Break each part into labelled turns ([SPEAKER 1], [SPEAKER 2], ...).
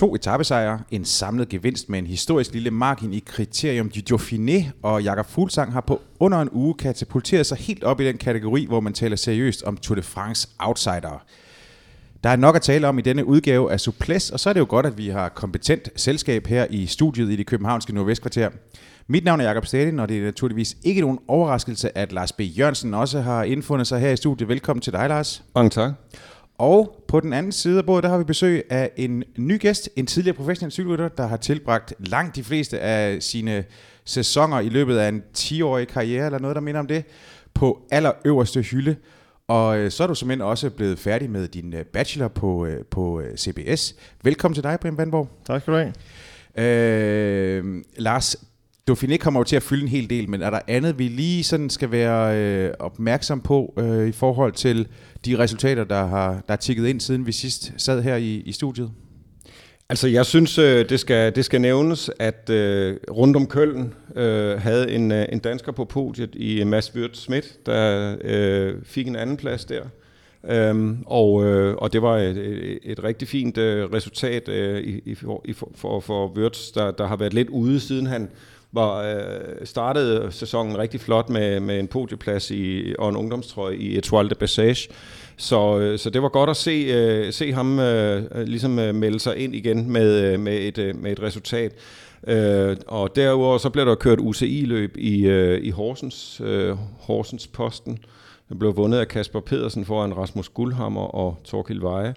[SPEAKER 1] To etappesejre, en samlet gevinst med en historisk lille margin i kriterium du Dauphiné, og Jakob Fuglsang har på under en uge katapulteret sig helt op i den kategori, hvor man taler seriøst om Tour de France outsider. Der er nok at tale om i denne udgave af Suples, og så er det jo godt, at vi har kompetent selskab her i studiet i det københavnske Nordvestkvarter. Mit navn er Jakob Stadin, og det er naturligvis ikke nogen overraskelse, at Lars B. Jørgensen også har indfundet sig her i studiet. Velkommen til dig, Lars.
[SPEAKER 2] Mange tak.
[SPEAKER 1] Og på den anden side af bordet, der har vi besøg af en ny gæst, en tidligere professionel cykelrytter, der har tilbragt langt de fleste af sine sæsoner i løbet af en 10-årig karriere, eller noget, der minder om det, på allerøverste hylde. Og øh, så er du simpelthen også blevet færdig med din øh, bachelor på, øh, på CBS. Velkommen til dig, Brian Vandborg.
[SPEAKER 3] Tak skal du have.
[SPEAKER 1] Øh, Lars, Dauphiné kommer jo til at fylde en hel del, men er der andet, vi lige sådan skal være øh, opmærksom på øh, i forhold til de resultater, der har der er tikket ind, siden vi sidst sad her i, i studiet?
[SPEAKER 2] Altså, jeg synes, øh, det skal, det skal nævnes, at øh, rundt om Køln øh, havde en, øh, en dansker på podiet i øh, Mads Wirt Schmidt, der øh, fik en anden plads der. Øhm, og, øh, og det var et, et, et rigtig fint øh, resultat øh, i, i, for, for, for Wirtz, der, der har været lidt ude, siden han var øh, startede sæsonen rigtig flot med, med en podieplads i, og en ungdomstrøje i Etoile de Passage. Så, øh, så det var godt at se, øh, se ham øh, øh, ligesom øh, melde sig ind igen med, øh, med, et, øh, med et resultat. Øh, og derudover så blev der kørt UCI-løb i, øh, i Horsens, øh, Horsens Posten. Den blev vundet af Kasper Pedersen foran Rasmus Guldhammer og Torkild Veje.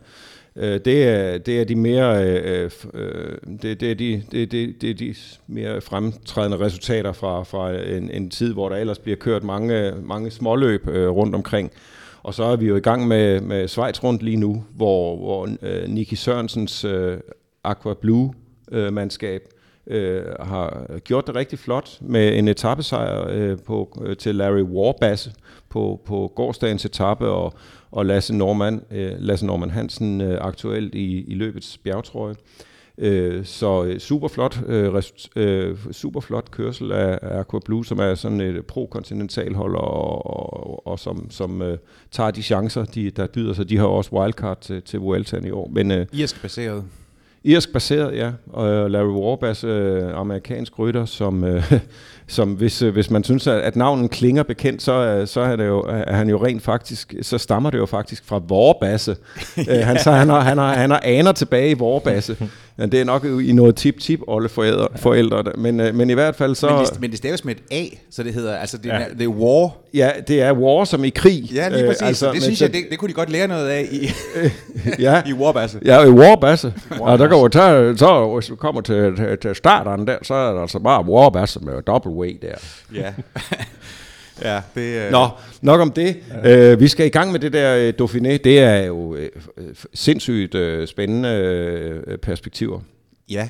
[SPEAKER 2] Øh, det, er, det er de mere øh, øh, øh, det, det, er de, det, det, det er de mere fremtrædende resultater fra, fra en, en tid, hvor der ellers bliver kørt mange, mange småløb øh, rundt omkring. Og så er vi jo i gang med, med Schweiz rundt lige nu, hvor, hvor øh, Niki Sørensens øh, Aqua Blue øh, mandskab øh, har gjort det rigtig flot med en etappesejr øh, på, øh, til Larry Warbasse på, på gårdsdagens etape, og, og Lasse Norman, øh, Lasse Norman Hansen øh, aktuelt i, i løbets bjergtrøje. Øh, så super flot, øh, øh, øh super flot kørsel af, af Aqua Blue, som er sådan et pro-kontinentalhold, og, og, og som, som øh, tager de chancer, de, der byder sig. De har også wildcard til, til Vueltaen i år.
[SPEAKER 1] Men, øh, Irsk baseret.
[SPEAKER 2] Irsk baseret, ja. Og Larry Warbass, øh, amerikansk rytter, som, øh, som hvis, øh, hvis man synes, at, at navnet klinger bekendt, så, øh, så er, det jo, er han jo rent faktisk, så stammer det jo faktisk fra Vorbasse. ja. øh, han, så han har, han, har, han har aner tilbage i Vorbasse. Ja, det er nok i noget tip-tip alle forældre, men, øh, men i hvert fald så...
[SPEAKER 1] Men det, men det staves med et A, så det hedder, altså det, ja. det er war.
[SPEAKER 2] Ja, det er war som i krig.
[SPEAKER 1] Ja, lige præcis. Øh, altså, det synes jeg, det, det kunne de godt lære noget af i,
[SPEAKER 2] ja.
[SPEAKER 1] i Warbasse.
[SPEAKER 2] Ja, i Warbasse. Ja, der kan jo tage, så hvis vi kommer til, til, til starteren der, så er det altså bare Warbasse med double way der.
[SPEAKER 1] Ja. Ja, det,
[SPEAKER 2] øh... Nå, nok om det. Ja. Uh, vi skal i gang med det der uh, Dauphiné. Det er jo uh, sindssygt uh, spændende uh, perspektiver.
[SPEAKER 1] Ja.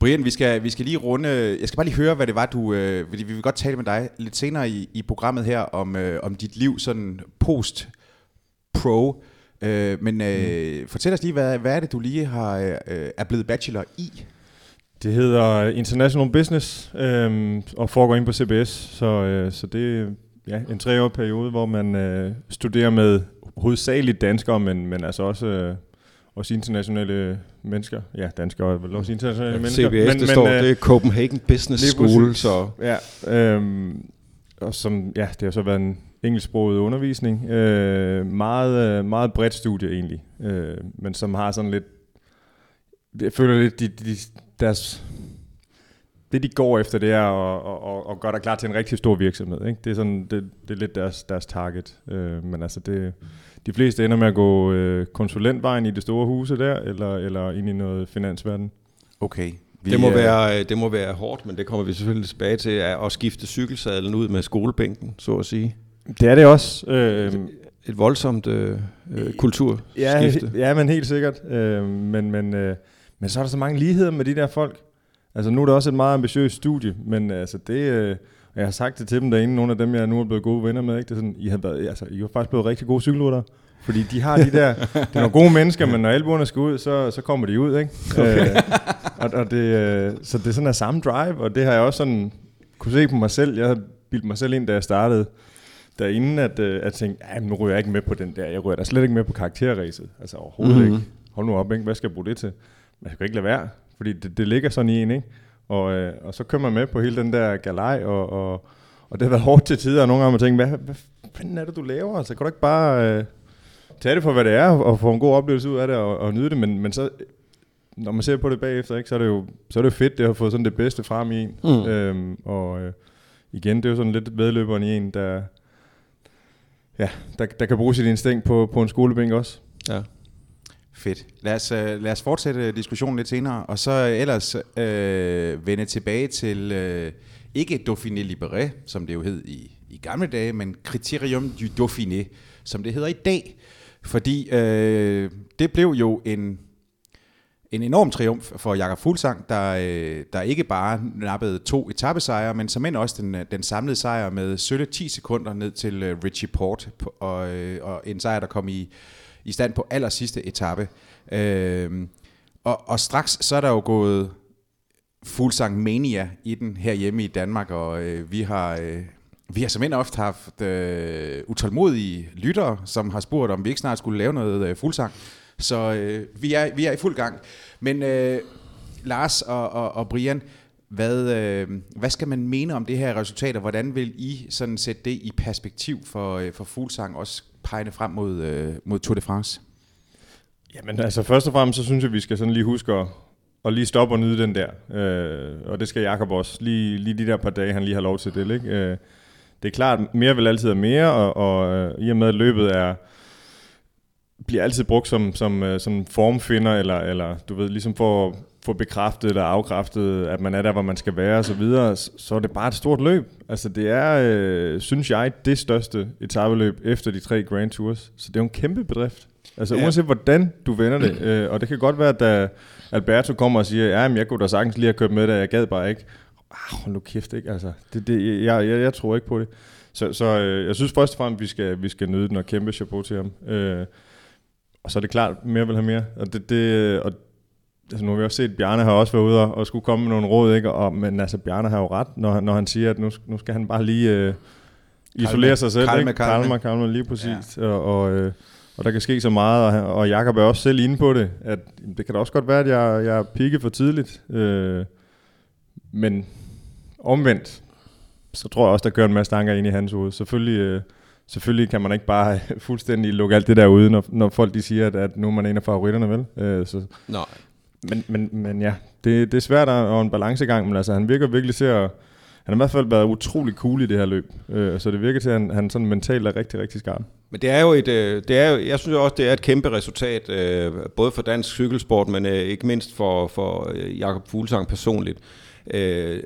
[SPEAKER 1] Brian, vi skal, vi skal lige runde... Jeg skal bare lige høre, hvad det var, du... Uh, vi vil godt tale med dig lidt senere i, i programmet her om, uh, om dit liv sådan post-pro. Uh, men uh, mm. fortæl os lige, hvad, hvad er det, du lige har uh, er blevet bachelor i?
[SPEAKER 3] Det hedder International Business øhm, og foregår ind på CBS, så, øh, så det er ja, en treårig periode, hvor man øh, studerer med hovedsageligt danskere, men, men altså også, øh, også internationale mennesker. Ja, danskere er vel også internationale ja, mennesker.
[SPEAKER 2] CBS, men, det men, står, øh, det er Copenhagen Business School. Så.
[SPEAKER 3] Ja, øhm, og som, ja, det har så været en engelsksproget undervisning. Øh, meget, øh, meget bredt studie egentlig, øh, men som har sådan lidt jeg føler lidt, de, de, deres, det de går efter, det er at, at, at, at gøre dig klar til en rigtig stor virksomhed. Ikke? Det, er sådan, det, det er lidt deres, deres target. Øh, men altså, det, de fleste ender med at gå øh, konsulentvejen i det store huse der, eller, eller ind i noget finansverden.
[SPEAKER 1] Okay.
[SPEAKER 2] Vi, det, må være, det må være hårdt, men det kommer vi selvfølgelig tilbage til, at skifte cykelsadlen ud med skolebænken, så at sige.
[SPEAKER 3] Det er det også. Øh,
[SPEAKER 2] et, et voldsomt øh, øh, kulturskifte.
[SPEAKER 3] Ja, ja, men helt sikkert. Øh, men, men øh, men så er der så mange ligheder med de der folk. Altså nu er det også et meget ambitiøst studie, men altså det... Øh, jeg har sagt det til dem derinde, nogle af dem, jeg nu er blevet gode venner med, ikke? Det er sådan, I har, været, altså, I har faktisk blevet rigtig gode cykelrytter. Fordi de har de der, det er nogle gode mennesker, men når albuerne skal ud, så, så kommer de ud, ikke? Okay. Øh, og, og det, øh, så det er sådan en samme drive, og det har jeg også sådan kunne se på mig selv. Jeg havde bildt mig selv ind, da jeg startede derinde, at, øh, at tænke, ja, nu ryger jeg ikke med på den der. Jeg ryger da slet ikke med på karakterræset. Altså overhovedet mm-hmm. ikke. Hold nu op, ikke? Hvad skal jeg bruge det til? Man skal ikke lade være, fordi det, det ligger sådan i en, ikke? Og, øh, og så kører man med på hele den der galej, og, og, og det har været hårdt til tider, og nogle gange man tænker, hvad, hvad fanden er det, du laver? Altså, kan du ikke bare øh, tage det for, hvad det er, og få en god oplevelse ud af det, og, og nyde det, men, men så, når man ser på det bagefter, ikke, så er det jo så er det jo fedt, det har fået sådan det bedste frem i en. Mm. Øhm, og øh, igen, det er jo sådan lidt vedløberen i en, der, ja, der, der kan bruge sit instinkt på, på en skolebænk også.
[SPEAKER 2] Ja.
[SPEAKER 1] Fedt. Lad os, øh, lad os fortsætte diskussionen lidt senere, og så øh, ellers øh, vende tilbage til øh, ikke Dauphiné Libéré, som det jo hed i, i gamle dage, men Criterium du Dauphiné, som det hedder i dag. Fordi øh, det blev jo en en enorm triumf for Jakob Fuglsang, der, øh, der ikke bare nappede to etappesejre, men som end også den, øh, den samlede sejr med sølle 10 sekunder ned til øh, Richie Port, og, øh, og en sejr, der kom i, i stand på aller sidste etape. Øh, og, og straks så er der jo gået Fuglsang mania i den her hjemme i Danmark, og øh, vi har... Øh, vi har som ofte haft øh, utålmodige lyttere, som har spurgt, om vi ikke snart skulle lave noget øh, fuldsang. Så øh, vi, er, vi er i fuld gang. Men øh, Lars og, og, og Brian, hvad, øh, hvad skal man mene om det her resultat, og hvordan vil I sådan sætte det i perspektiv for, øh, for fuldsang, også pegende frem mod, øh, mod Tour de France?
[SPEAKER 3] Jamen altså først og fremmest, så synes jeg, vi skal sådan lige huske at, at lige stoppe og nyde den der. Øh, og det skal Jakob også. Lige, lige de der par dage, han lige har lov til det. Ikke? Øh, det er klart, mere vil altid er mere, og, og øh, i og med, at løbet er bliver altid brugt som, som, øh, som formfinder, eller, eller du ved, ligesom for at få bekræftet eller afkræftet, at man er der, hvor man skal være, og så videre, så er det bare et stort løb. Altså det er, øh, synes jeg, det største etabeløb efter de tre Grand Tours. Så det er jo en kæmpe bedrift. Altså ja. uanset hvordan du vender det, øh, og det kan godt være, at da Alberto kommer og siger, ja, men jeg kunne da sagtens lige have købt med det, jeg gad bare ikke. Ah, hold nu kæft, ikke? Altså, det, det, jeg, jeg, jeg tror ikke på det. Så, så øh, jeg synes først og fremmest, vi skal, vi skal nyde den og kæmpe chapeau til ham. Øh, og så er det klart, mere vil have mere. Og det, det, og altså nu har vi også set, at Bjarne har også været ude og, og skulle komme med nogle råd, ikke? Og, men altså, Bjarne har jo ret, når, når han siger, at nu, nu skal han bare lige øh, isolere sig selv.
[SPEAKER 1] Kalme,
[SPEAKER 3] ikke? Kalme, kalme, lige præcis. Ja. Og, og, øh, og der kan ske så meget, og, og Jakob er også selv inde på det, at det kan da også godt være, at jeg, jeg er pigget for tidligt. Øh, men omvendt, så tror jeg også, der kører en masse tanker ind i hans hoved. Selvfølgelig... Øh, selvfølgelig kan man ikke bare fuldstændig lukke alt det der ude, når, når folk de siger, at, at nu er man en af favoritterne, vel? Øh, så.
[SPEAKER 2] Nej.
[SPEAKER 3] Men, men, men ja, det, det er svært at en balancegang, men altså, han virker virkelig til at... Han har i hvert fald været utrolig cool i det her løb, øh, så det virker til, at han, han sådan mentalt er rigtig, rigtig skarp.
[SPEAKER 2] Men det er jo et, øh, det er jo, jeg synes også, det er et kæmpe resultat, øh, både for dansk cykelsport, men øh, ikke mindst for, for øh, Jakob Fuglsang personligt. Øh,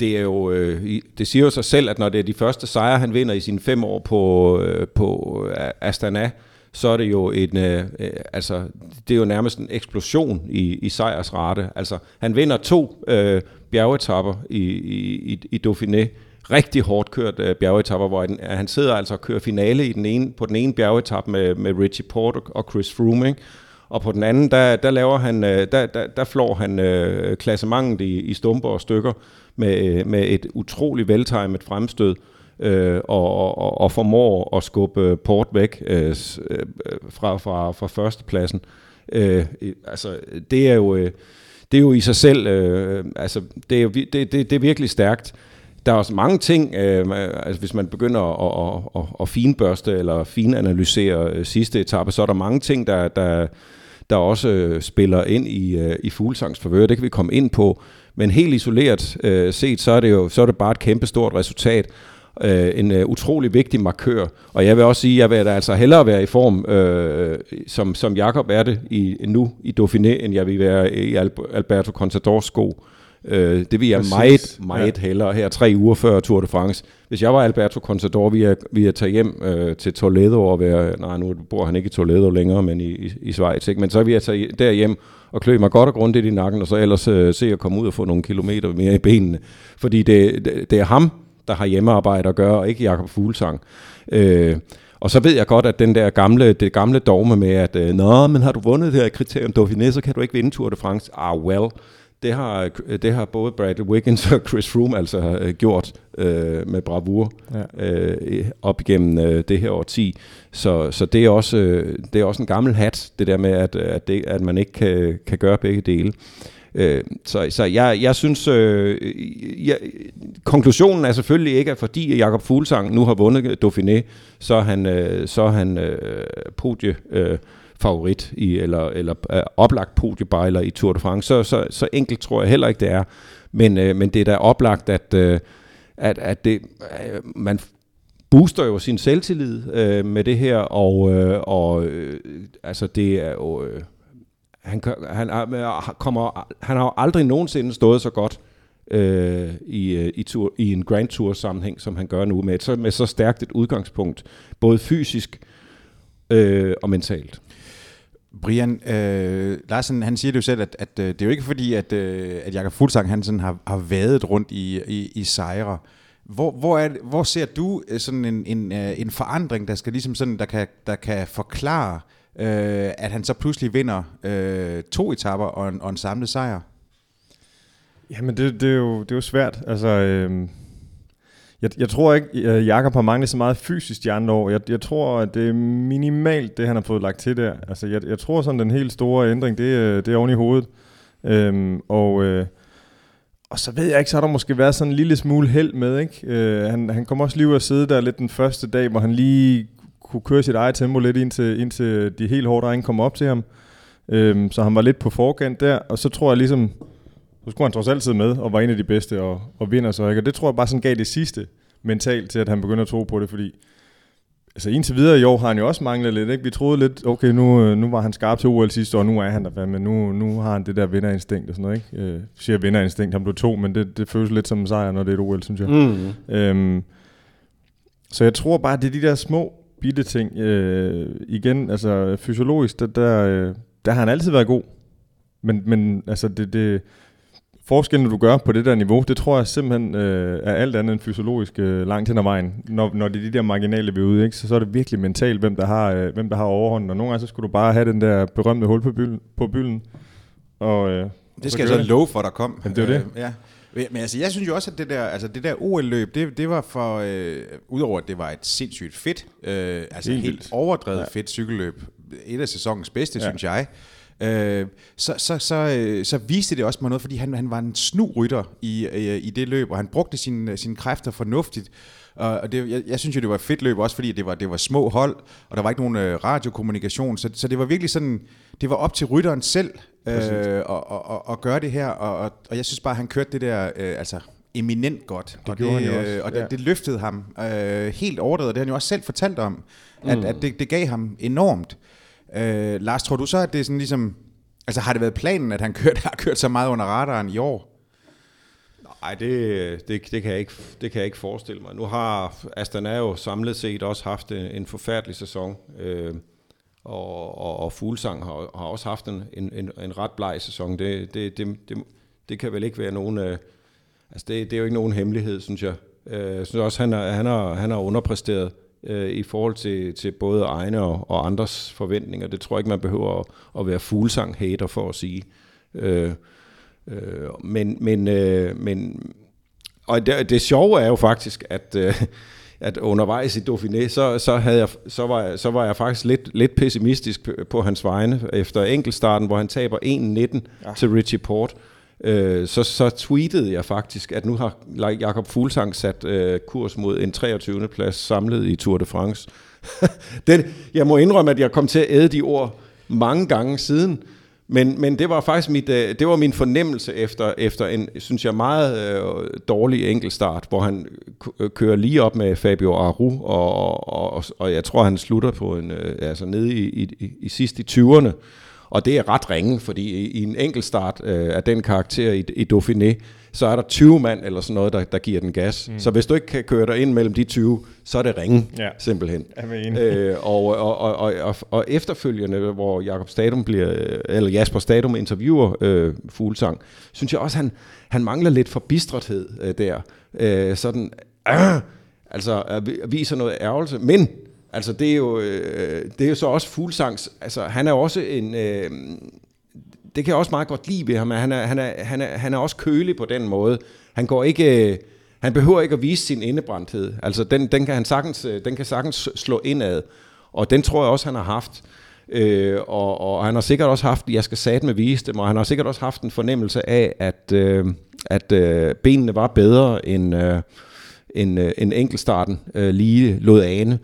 [SPEAKER 2] det er jo, øh, det siger jo sig selv, at når det er de første sejre, han vinder i sine fem år på, øh, på Astana, så er det jo en, øh, øh, altså, det er jo nærmest en eksplosion i, i sejrsrate. Altså, han vinder to øh, bjergetapper i, i, i Dauphiné, rigtig hårdt kørt øh, bjergetapper, hvor han, han sidder altså og kører finale i den ene, på den ene bjergetap med, med Richie Porte og Chris Froome, ikke? og på den anden, der, der laver han, øh, der, der, der flår han øh, klassementet i, i stumper og stykker med, øh, med et utroligt veltimet fremstød, øh, og, og, og formår at skubbe Port væk øh, øh fra, fra, fra førstepladsen. Øh, altså, det er jo... Øh, det er jo i sig selv, øh, altså, det er, jo, det, det, det er virkelig stærkt. Der er også mange ting, øh, altså hvis man begynder at, at, at, at finbørste eller finanalysere øh, sidste etape, så er der mange ting, der, der, der også spiller ind i, i fuglesangs forvør. Det kan vi komme ind på. Men helt isoleret øh, set, så er det jo så er det bare et kæmpestort resultat. Øh, en øh, utrolig vigtig markør. Og jeg vil også sige, at jeg vil da altså hellere være i form, øh, som, som Jakob er det i, nu i Dauphiné, end jeg vil være i Alberto Contadors sko. Øh, det vil jeg Præcis. meget, meget ja. hellere her tre uger før Tour de France. Hvis jeg var Alberto Contador, ville jeg, ville jeg tage hjem øh, til Toledo og være... Nej, nu bor han ikke i Toledo længere, men i, i, i Schweiz. Ikke? Men så ville jeg tage derhjem og klø mig godt og grundigt i nakken, og så ellers øh, se at komme ud og få nogle kilometer mere i benene. Fordi det, det, det er ham, der har hjemmearbejde at gøre, og ikke Jakob Fuglsang. Øh, og så ved jeg godt, at den der gamle, det gamle dogme med, at øh, Nå, men har du vundet det her kriterium Dauphiné, så kan du ikke vinde Tour de France. Ah, well det har, det har både Brad Wiggins og Chris Froome altså øh, gjort øh, med bravur ja. øh, op igennem øh, det her årti. Så, så det, er også, øh, det er også en gammel hat, det der med, at, at, det, at man ikke kan, kan gøre begge dele. Øh, Øh, så så jeg, jeg synes, øh, jeg, konklusionen er selvfølgelig ikke, at fordi Jakob Fuglsang nu har vundet Dauphiné, så er han, øh, så er han øh, podie øh, favorit i, eller, eller øh, oplagt podiebejler i Tour de France. Så, så, så enkelt tror jeg heller ikke, det er. Men, øh, men det er da oplagt, at, øh, at, at det, øh, man booster jo sin selvtillid øh, med det her, og, øh, og øh, altså det er jo... Øh, han, han, kommer, han har jo aldrig nogensinde stået så godt øh, i, øh, i, tur, i en Grand Tour sammenhæng, som han gør nu, med, så, med så stærkt et udgangspunkt, både fysisk øh, og mentalt.
[SPEAKER 1] Brian øh, Larsen, han siger det jo selv, at, at øh, det er jo ikke fordi, at, øh, at Jakob Fuglsang han sådan har, har vadet rundt i, i, i sejre. Hvor, hvor, er, hvor ser du øh, sådan en, en, øh, en forandring, der skal ligesom sådan, der kan, der kan forklare, øh, Øh, at han så pludselig vinder øh, to etapper og en, og en samlet sejr?
[SPEAKER 3] Jamen, det, det, er, jo, det er jo svært. Altså, øh, jeg, jeg tror ikke, at Jakob har manglet så meget fysisk de andre år. Jeg, jeg tror, at det er minimalt, det han har fået lagt til der. Altså, jeg, jeg tror sådan, den helt store ændring, det, øh, det er oven i hovedet. Øh, og, øh, og så ved jeg ikke, så har der måske været sådan en lille smule held med, ikke? Øh, han, han kom også lige ud at sidde der lidt den første dag, hvor han lige kunne køre sit eget tempo lidt, indtil, indtil de helt hårde drenge kom op til ham. Øhm, så han var lidt på forkant der, og så tror jeg ligesom, så skulle han trods altid med og var en af de bedste og, og vinder så. Ikke? Og det tror jeg bare sådan gav det sidste mentalt til, at han begynder at tro på det, fordi altså indtil videre i år har han jo også manglet lidt. Ikke? Vi troede lidt, okay, nu, øh, nu var han skarp til OL sidste år, nu er han der, men nu, nu har han det der vinderinstinkt og sådan noget. Ikke? Øh, siger vinderinstinkt, han blev to, men det, det føles lidt som en sejr, når det er et OL, synes jeg. Mm. Øhm, så jeg tror bare, det er de der små bitte ting. Øh, igen, altså fysiologisk, der, der, øh, der har han altid været god. Men, men altså, det, det, forskellen, du gør på det der niveau, det tror jeg simpelthen øh, er alt andet end fysiologisk øh, langt hen ad vejen. Når, når det er de der marginale vi er ude, ikke? Så, så er det virkelig mentalt, hvem der har, øh, hvem der har overhånden. Og nogle gange så skulle du bare have den der berømte hul på bylden. På bylden og, øh,
[SPEAKER 1] det skal jeg så love for, der kom.
[SPEAKER 3] Jamen, det er det. Øh,
[SPEAKER 1] ja. Men altså, jeg synes jo også, at det der, altså det der OL-løb, det, det var for, øh, udover at det var et sindssygt fedt, øh, altså helt, helt overdrevet ja. fedt cykelløb, et af sæsonens bedste, ja. synes jeg, øh, så, så, så, øh, så viste det også mig noget, fordi han, han var en snu rytter i, øh, i det løb, og han brugte sine, sine kræfter fornuftigt. Og det, jeg, jeg synes jo, det var et fedt løb, også fordi det var, det var små hold, og der var ikke nogen øh, radiokommunikation, så, så det var virkelig sådan, det var op til rytteren selv øh, at, at, at gøre det her, og, og, og jeg synes bare, han kørte det der, øh, altså eminent godt.
[SPEAKER 3] Det og gjorde det, han jo også.
[SPEAKER 1] Og det, ja. det løftede ham øh, helt overdrevet, det har han jo også selv fortalt om, at, mm. at det, det gav ham enormt. Øh, Lars, tror du så, at det er sådan ligesom... Altså har det været planen, at han kørt, har kørt så meget under radaren i år?
[SPEAKER 2] Nej, det, det, det, kan jeg ikke, det kan jeg ikke forestille mig. Nu har Astana jo samlet set også haft en, en forfærdelig sæson. Øh, og, og, og Fuglsang har, har også haft en, en, en ret bleg sæson. Det, det, det, det, det kan vel ikke være nogen... Øh, altså det, det er jo ikke nogen hemmelighed, synes jeg. Øh, jeg synes også, han har, han har, han har underpræsteret øh, i forhold til, til både egne og, og andres forventninger. Det tror jeg ikke, man behøver at, at være fuglsang-hater for at sige. Øh, øh, men, men, øh, men og det, det sjove er jo faktisk, at, øh, at undervejs i Dauphiné, så, så, havde jeg, så, var, jeg, så var jeg faktisk lidt, lidt pessimistisk på hans vegne efter enkeltstarten, hvor han taber 1-19 ja. til Richie Port øh, så, så tweetede jeg faktisk, at nu har Jakob Fuglsang sat øh, kurs mod en 23. plads samlet i Tour de France. Den, jeg må indrømme, at jeg kom til at æde de ord mange gange siden, men, men det var faktisk mit, øh, det var min fornemmelse efter, efter en, synes jeg, meget øh, dårlig enkeltstart, hvor han øh, kører lige op med Fabio Aru, og, og, og jeg tror, han slutter på en, øh, altså nede i, i, i, i sidst i 20'erne. Og det er ret ringe, fordi i, i en enkeltstart øh, af den karakter i, i Dauphiné, så er der 20 mand eller sådan noget, der, der giver den gas. Mm. Så hvis du ikke kan køre dig ind mellem de 20, så er det ringe, ja. simpelthen. Øh, og, og, og, og, og, og efterfølgende, hvor Jakob Stadum bliver, eller Jasper Stadum interviewer øh, Fuglsang, synes jeg også, han, han mangler lidt forbistrethed øh, der. Øh, sådan, øh, altså viser noget ærgelse, men Altså det er jo, øh, det er jo så også Fuglsangs, altså han er også en, øh, det kan jeg også meget godt lide ved ham, han er, han er, han er, han er også kølig på den måde. Han går ikke... Øh, han behøver ikke at vise sin indebrændthed. Altså, den, den, kan han sagtens, øh, den kan sagtens slå indad. Og den tror jeg også, han har haft. Øh, og, og han har sikkert også haft, jeg skal sat med vise dem, og han har sikkert også haft en fornemmelse af, at, øh, at øh, benene var bedre end, øh, end, øh, end enkeltstarten øh, lige lod ane.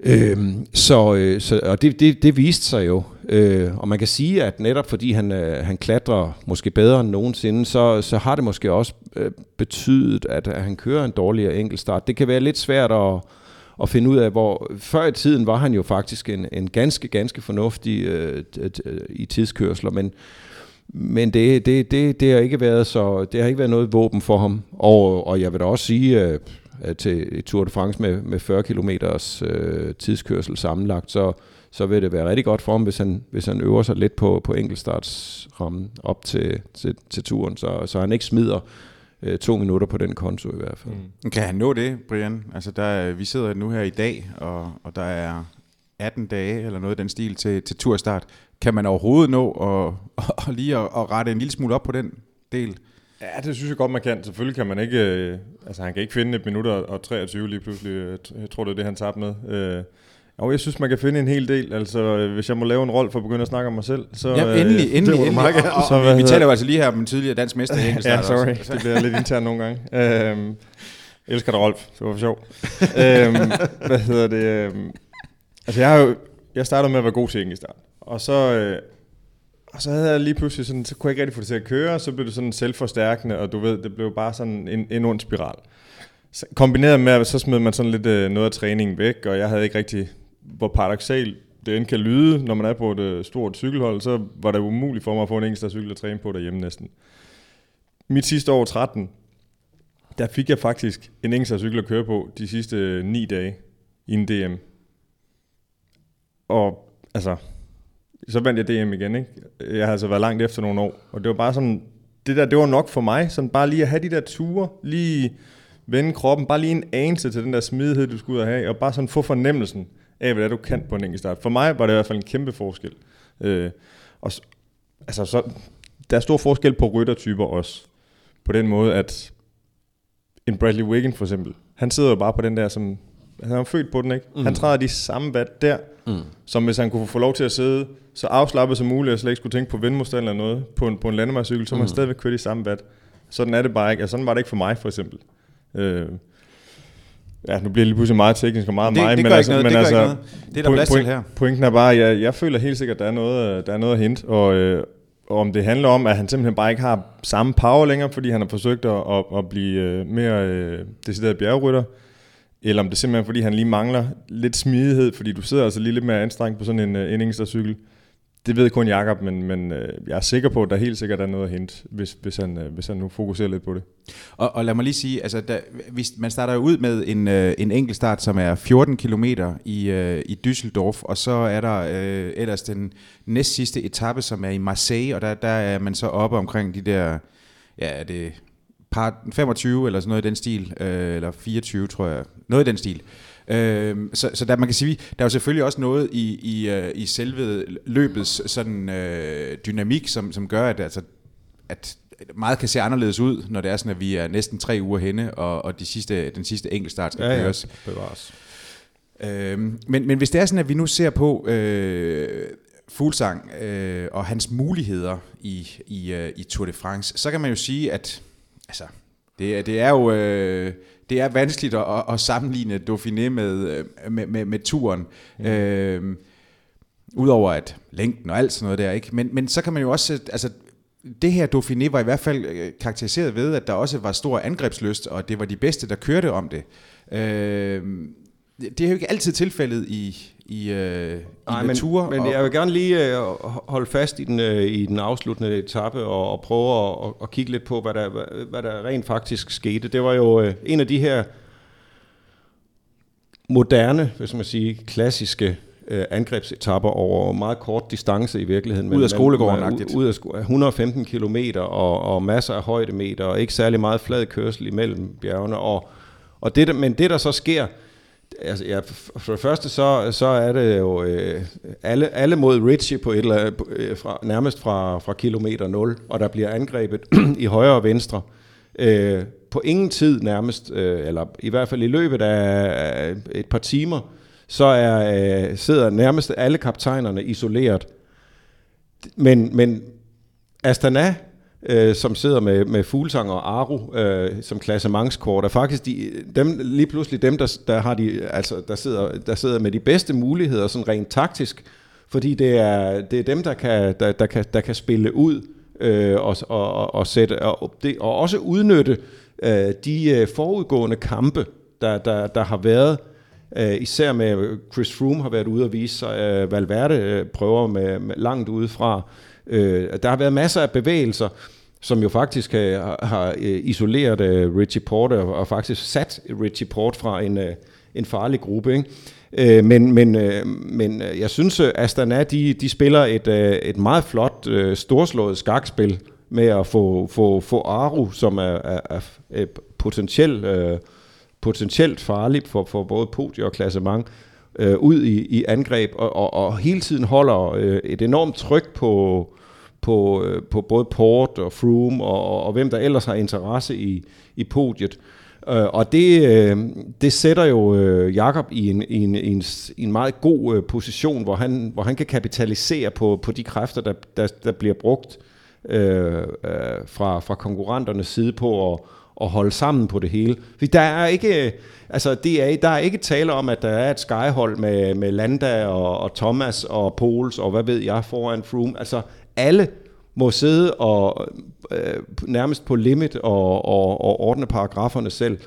[SPEAKER 2] Øhm, så, øh, så, og det, det, det viste sig jo. Øh, og man kan sige, at netop fordi han, øh, han klatrer måske bedre end nogensinde, så, så har det måske også øh, betydet, at, at han kører en dårligere enkeltstart. Det kan være lidt svært at, at finde ud af, hvor før i tiden var han jo faktisk en, en ganske, ganske fornuftig øh, i tidskørsler, men, men det, det, det, det, har ikke været så, det har ikke været noget våben for ham. Og, og jeg vil da også sige, øh, Øh, til Tour de France med, med 40 km øh, tidskørsel sammenlagt, så, så vil det være rigtig godt for ham, hvis han, hvis han øver sig lidt på, på enkeltstartsrammen op til, til, til turen, så, så han ikke smider øh, to minutter på den konto i hvert fald.
[SPEAKER 1] Mm. Kan han nå det, Brian? Altså, der, vi sidder nu her i dag, og, og der er 18 dage eller noget af den stil til, til turstart. Kan man overhovedet nå at, og lige at, at rette en lille smule op på den del?
[SPEAKER 3] Ja, det synes jeg godt, man kan. Selvfølgelig kan man ikke... Øh, altså, han kan ikke finde et minut og 23 lige pludselig. Jeg tror, det er det, han tabte med. Øh, og jeg synes, man kan finde en hel del. Altså, øh, hvis jeg må lave en rolle for at begynde at snakke om mig selv, så...
[SPEAKER 1] Ja, endelig, endelig, øh, endelig. endelig. Og, og, og, så, vi taler jo altså lige her om en tidligere dansk mester
[SPEAKER 3] Ja, sorry. Også. Det bliver lidt internt nogle gange. Øhm, jeg elsker dig, Rolf. Det var for sjov. øhm, hvad hedder det? Øhm, altså, jeg har jo... Jeg startede med at være god til enkeltstart. Og så... Øh, og så havde jeg lige pludselig sådan, så kunne jeg ikke rigtig få det til at køre, så blev det sådan selvforstærkende, og du ved, det blev bare sådan en, en ond spiral. Så, kombineret med, at så smed man sådan lidt øh, noget af træningen væk, og jeg havde ikke rigtig, hvor paradoxalt det end kan lyde, når man er på et øh, stort cykelhold, så var det umuligt for mig at få en engelsk cykel at træne på derhjemme næsten. Mit sidste år 13, der fik jeg faktisk en engelsk cykel at køre på de sidste øh, dage i en DM. Og altså, så vandt jeg DM igen, ikke? Jeg har altså været langt efter nogle år, og det var bare sådan, det der, det var nok for mig, sådan bare lige at have de der ture, lige vende kroppen, bare lige en anelse til den der smidighed, du skulle ud og have, og bare sådan få fornemmelsen af, hvad det er, du kan på en enkelt start. For mig var det i hvert fald en kæmpe forskel. Øh, og altså, så, der er stor forskel på ryttertyper også. På den måde, at en Bradley Wiggin for eksempel, han sidder jo bare på den der, som han er født på den, ikke? Mm. Han træder de samme vat der, mm. som hvis han kunne få lov til at sidde så afslappet som muligt, og slet ikke skulle tænke på vindmodstand eller noget, på en, på en landevejscykel, så mm. man stadigvæk køre de samme vat. Sådan er det bare ikke. Altså, sådan var det ikke for mig, for eksempel. Øh, ja, nu bliver det lige pludselig meget teknisk og meget
[SPEAKER 1] det,
[SPEAKER 3] mig,
[SPEAKER 1] det
[SPEAKER 3] men
[SPEAKER 1] altså, noget,
[SPEAKER 3] men
[SPEAKER 1] det
[SPEAKER 3] altså,
[SPEAKER 1] noget. Det er der plads til her.
[SPEAKER 3] Pointen er bare, at jeg, jeg føler helt sikkert, at der er noget, der er noget at hente, og, øh, og om det handler om, at han simpelthen bare ikke har samme power længere, fordi han har forsøgt at, at, at blive øh, mere øh, decideret bjergrytter, eller om det er simpelthen fordi, han lige mangler lidt smidighed, fordi du sidder altså lige lidt mere anstrengt på sådan en, øh, en cykel. Det ved kun Jakob, men, men øh, jeg er sikker på, at der helt sikkert er noget at hente, hvis, hvis, han, øh, hvis han nu fokuserer lidt på det.
[SPEAKER 1] Og, og lad mig lige sige, altså, der, hvis, man starter jo ud med en, øh, en enkelt start, som er 14 km i, øh, i Düsseldorf, og så er der øh, ellers den næst sidste etape, som er i Marseille, og der, der er man så oppe omkring de der, ja, det par 25 eller sådan noget i den stil, øh, eller 24 tror jeg, noget i den stil. Øh, så, så der man kan sige, der er jo selvfølgelig også noget i, i, uh, i selve løbets sådan øh, dynamik, som, som gør, at, altså, at meget kan se anderledes ud, når det er sådan, at vi er næsten tre uger henne, og, og de sidste, den sidste enkeltstart skal ja, køres. Ja, bevares. Øh, men, men hvis det er sådan, at vi nu ser på øh, Fuglsang øh, og hans muligheder i, i, uh, i Tour de France, så kan man jo sige, at altså, det, det er jo øh, det er vanskeligt at, at sammenligne Dauphiné med, øh, med, med, med turen. Mm. Øh, Udover at længden og alt sådan noget der, ikke? Men, men så kan man jo også, altså det her Dauphiné var i hvert fald øh, karakteriseret ved, at der også var stor angrebsløst, og det var de bedste, der kørte om det. Øh, det er jo ikke altid tilfældet i, i, øh, Nej, i natur.
[SPEAKER 2] Men, men jeg vil gerne lige øh, holde fast i den, øh, i den afsluttende etape og, og prøve at og, kigge lidt på, hvad der, hvad, hvad der rent faktisk skete. Det var jo øh, en af de her moderne, hvis man siger, klassiske øh, angrebsetapper over meget kort distance i virkeligheden.
[SPEAKER 1] Ud af skolegården
[SPEAKER 2] Ud af sko- 115 km og, og masser af højdemeter og ikke særlig meget flad kørsel imellem bjergene. Og, og det, men det der så sker, Altså, ja, for det første, så, så er det jo øh, alle, alle mod Richie på et eller, øh, fra, nærmest fra, fra kilometer 0, og der bliver angrebet i højre og venstre. Øh, på ingen tid nærmest, øh, eller i hvert fald i løbet af et par timer, så er, øh, sidder nærmest alle kaptajnerne isoleret. Men, men Astana øh, som sidder med, med Fuglsang og Aru øh, som klassementskort, er faktisk de, dem, lige pludselig dem, der, der, har de, altså, der, sidder, der sidder med de bedste muligheder, sådan rent taktisk, fordi det er, det er dem, der kan, der, der, kan, der kan spille ud øh, og, og, og, sætte, og, det, og også udnytte øh, de øh, forudgående kampe, der, der, der har været, øh, især med Chris Froome har været ude og vise sig, øh, Valverde øh, prøver med, med langt udefra, øh, der har været masser af bevægelser, som jo faktisk har, har øh, isoleret øh, Richie Porter og, og faktisk sat Richie Port fra en, øh, en farlig gruppe. Ikke? Øh, men, men, øh, men øh, jeg synes, at Astana de, de spiller et, øh, et meget flot, øh, storslået skakspil med at få, få, få Aru, som er, er, er, er potentielt, øh, potentielt farlig for, for både podie og klassement, øh, ud i, i angreb, og, og, og hele tiden holder øh, et enormt tryk på, på, øh, på både Port og Froome og, og, og hvem der ellers har interesse i, i podiet. Øh, og det, øh, det sætter jo øh, Jakob i en, i en, i en, i en meget god øh, position, hvor han, hvor han kan kapitalisere på, på de kræfter, der, der, der bliver brugt øh, øh, fra, fra konkurrenternes side på at, at holde sammen på det hele. Fordi der er ikke, altså det er, der er ikke tale om, at der er et skyhold med, med Landa og, og Thomas og Pols og hvad ved jeg foran Froome. Altså alle må sidde og øh, nærmest på limit og, og, og ordne paragraferne selv.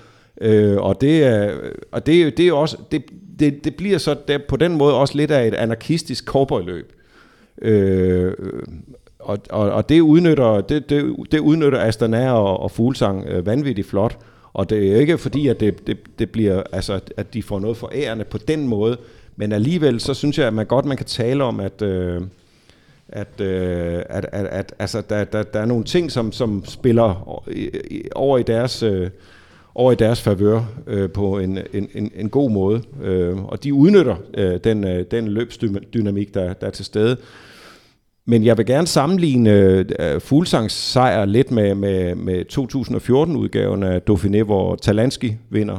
[SPEAKER 2] Øh, og det er, og det, det er også, det, det, det bliver så der, på den måde også lidt af et anarkistisk cowboyløb. Øh, og, og, og det udnytter, det, det, det udnytter Astana og, og Fuglsang øh, vanvittigt flot. Og det er ikke fordi, at det, det, det bliver, altså, at de får noget for ærende på den måde, men alligevel så synes jeg, at man godt man kan tale om, at, øh, at, øh, at, at, at altså, der, der, der er nogle ting, som, som spiller over i deres, øh, over i deres favør øh, på en, en, en, en god måde. Øh, og de udnytter øh, den, øh, den løbsdynamik, der, der er til stede. Men jeg vil gerne sammenligne øh, Fuglsangs sejr lidt med, med, med 2014-udgaven af Dauphiné, hvor Talanski vinder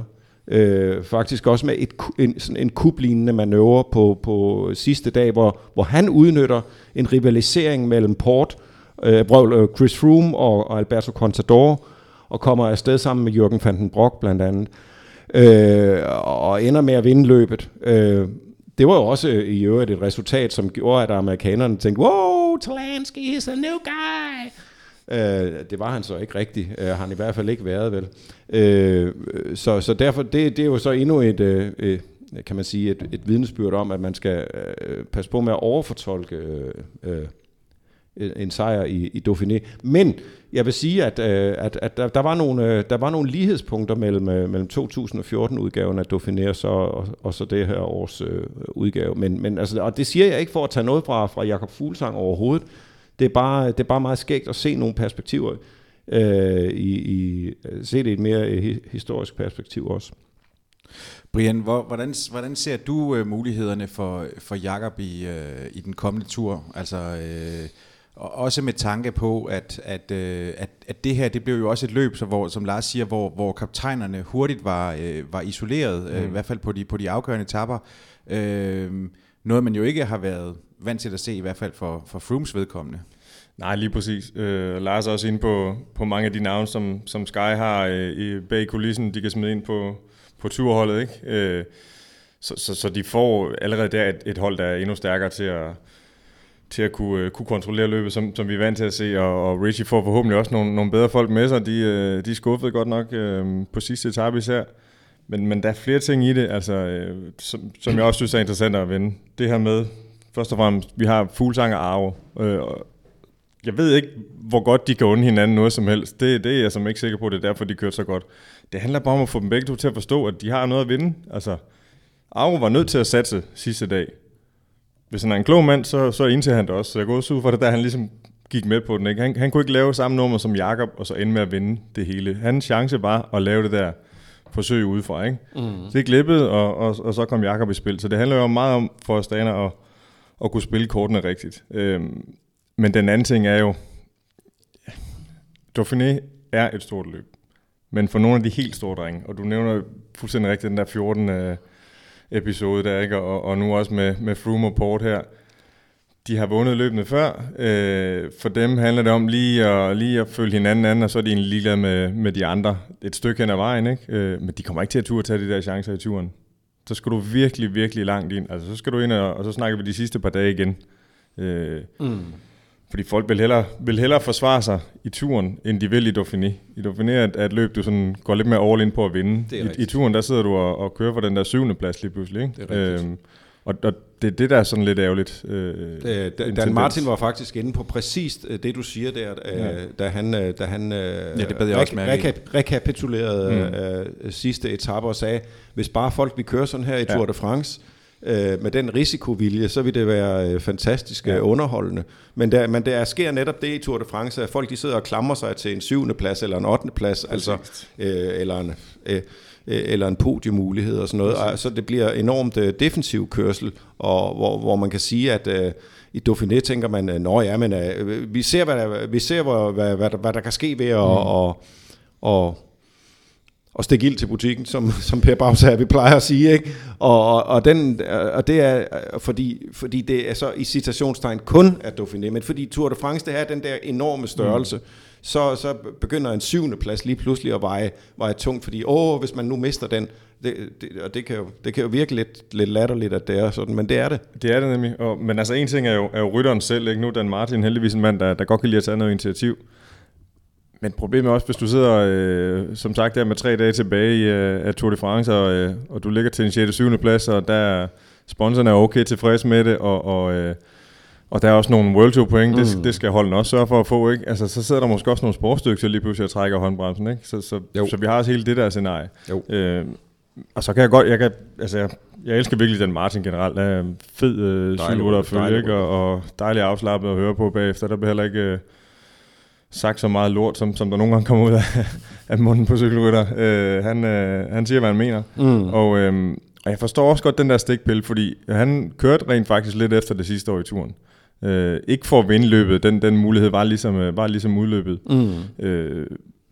[SPEAKER 2] Øh, faktisk også med et, en, sådan en kublignende manøvre på, på sidste dag, hvor, hvor han udnytter en rivalisering mellem Port, øh, øh, Chris Froome og, og Alberto Contador, og kommer afsted sammen med Jürgen van den Brock blandt andet, øh, og ender med at vinde løbet. Øh, det var jo også øh, i øvrigt et resultat, som gjorde, at amerikanerne tænkte, wow, Talansky is a new guy. Øh, det var han så ikke rigtigt. Øh, har han i hvert fald ikke været, vel. Øh, så, så derfor, det, det er jo så endnu et, øh, øh kan man sige, et, et vidnesbyrd om, at man skal øh, passe på med at overfortolke øh, øh en sejr i, i Dauphiné. Men jeg vil sige, at, øh, at, at der, der, var nogle, øh, der var nogle lighedspunkter mellem, øh, mellem 2014-udgaven af Dauphiné og så, og, og så det her års øh, udgave. Men, men altså, og det siger jeg ikke for at tage noget fra, fra Jakob Fuglsang overhovedet. Det er bare, det er bare meget skægt at se nogle perspektiver, øh, i, i, se det i et mere historisk perspektiv også.
[SPEAKER 1] Brian, hvor, hvordan, hvordan ser du øh, mulighederne for, for Jakob i, øh, i den kommende tur? Altså, øh, og også med tanke på, at, at, øh, at, at det her det blev jo også et løb, så hvor, som Lars siger, hvor, hvor kaptajnerne hurtigt var, øh, var isoleret, øh, mm. i hvert fald på de, på de afgørende etapper. Øh, noget man jo ikke har været vant til at se, i hvert fald for, for Frooms vedkommende.
[SPEAKER 3] Nej, lige præcis. Øh, Lars er også inde på, på mange af de navne, som, som Sky har øh, i, bag kulissen, de kan smide ind på, på turholdet. Ikke? Øh, så, så, så de får allerede der et, et hold, der er endnu stærkere til at, til at kunne, øh, kunne kontrollere løbet, som, som vi er vant til at se, og, og Richie får forhåbentlig også nogle, nogle bedre folk med sig. De, øh, de skuffede skuffet godt nok øh, på sidste etape især. Men, men der er flere ting i det, altså, øh, som, som jeg også synes er interessant at vende. Det her med, først og fremmest, vi har Fuglsang og Arvo, øh, og jeg ved ikke, hvor godt de kan unde hinanden noget som helst. Det, det er jeg som ikke sikker på, det er derfor, de kører så godt. Det handler bare om at få dem begge to til at forstå, at de har noget at vinde. Altså, Arve var nødt til at satse sidste dag. Hvis han er en klog mand, så, så indser han det også. Så jeg går også ud fra det, der han ligesom gik med på den. Ikke? Han, han kunne ikke lave samme nummer som Jakob og så ende med at vinde det hele. Hans chance var at lave det der forsøg udefra. Ikke? Mm. Det glippede, og, og, og så kom Jakob i spil. Så det handler jo meget om for Astana at, at kunne spille kortene rigtigt. Øhm, men den anden ting er jo, Dauphiné er et stort løb. Men for nogle af de helt store drenge, og du nævner fuldstændig rigtigt den der 14. Episode der, ikke? Og, og nu også med, med Froome og Port her, de har vundet løbende før. Øh, for dem handler det om lige at, lige at følge hinanden an, og så er de egentlig ligeglade med, med de andre et stykke hen ad vejen. Ikke? Øh, men de kommer ikke til at turde tage de der chancer i turen. Så skal du virkelig, virkelig langt ind. Altså, så skal du ind, og, og så snakker vi de sidste par dage igen. Øh, mm. Fordi folk vil hellere, vil hellere forsvare sig i turen, end de vil i Dauphiné. I Dauphiné er, er et løb, du sådan går lidt mere all in på at vinde. I, I turen, der sidder du og, og kører for den der syvende plads lige pludselig. Ikke?
[SPEAKER 2] Det er
[SPEAKER 3] øhm, og, og det er det, der er sådan lidt ærgerligt. Øh,
[SPEAKER 2] det, Dan tendens. Martin var faktisk inde på præcis øh, det, du siger der, øh, ja. da han, øh, da han ja,
[SPEAKER 1] det jeg også
[SPEAKER 2] rekap- rekapitulerede mm. uh, sidste etape og sagde, hvis bare folk vil køre sådan her i Tour ja. de France, øh, med den risikovilje, så vil det være øh, fantastisk ja. underholdende. Men der, men der sker netop det i Tour de France, at folk de sidder og klamrer sig til en syvende plads eller en ottende plads, altså, øh, eller en... Øh, eller en podiumulighed og sådan noget. Præcis. Så det bliver enormt øh, defensiv kørsel, og hvor, hvor man kan sige, at øh, i Dauphiné tænker man, øh, nå ja, men øh, vi ser, hvad der, vi ser hvad, hvad, hvad, der, hvad der kan ske ved at mm. og, og, og stikke ild til butikken, som, som Per Baus vi plejer at sige. Ikke? Og, og, den, og det er, fordi, fordi det er så i citationstegn kun at Dauphiné, men fordi Tour de France, det er den der enorme størrelse, mm. så, så begynder en syvende plads lige pludselig at veje, veje tungt, fordi åh, hvis man nu mister den, det, det, og det kan, jo, det kan jo virke lidt, lidt latterligt, at det er sådan, men det er det.
[SPEAKER 3] Det er det nemlig, og, men altså en ting er jo, er jo rytteren selv, ikke? nu Dan Martin heldigvis en mand, der, der godt kan lide at tage noget initiativ, men problemet er også, hvis du sidder, øh, som sagt, der med tre dage tilbage i, øh, af Tour de France, og, øh, og du ligger til en 6. 7. plads, og der sponsorerne er okay tilfreds med det, og, og, øh, og der er også nogle World Tour point, mm. det, det skal holden også sørge for at få, ikke? Altså, så sidder der måske også nogle sportsstykker lige pludselig og trækker håndbremsen, ikke? Så, så, så vi har også hele det der scenarie. Jo. Øh, og så kan jeg godt, jeg kan, altså jeg, jeg elsker virkelig den Martin generelt. Der er fed øh, at følge, ikke? Og, og dejligt afslappet at høre på bagefter. Der bliver heller ikke... Øh, sagt så meget lort, som, som der nogle gange kommer ud af, af munden på cykelrytter. Øh, han, øh, han siger, hvad han mener. Mm. Og, øh, og jeg forstår også godt den der stikpille, fordi han kørte rent faktisk lidt efter det sidste år i turen. Øh, ikke for at vinde løbet, den, den mulighed var ligesom, øh, var ligesom udløbet. Mm. Øh,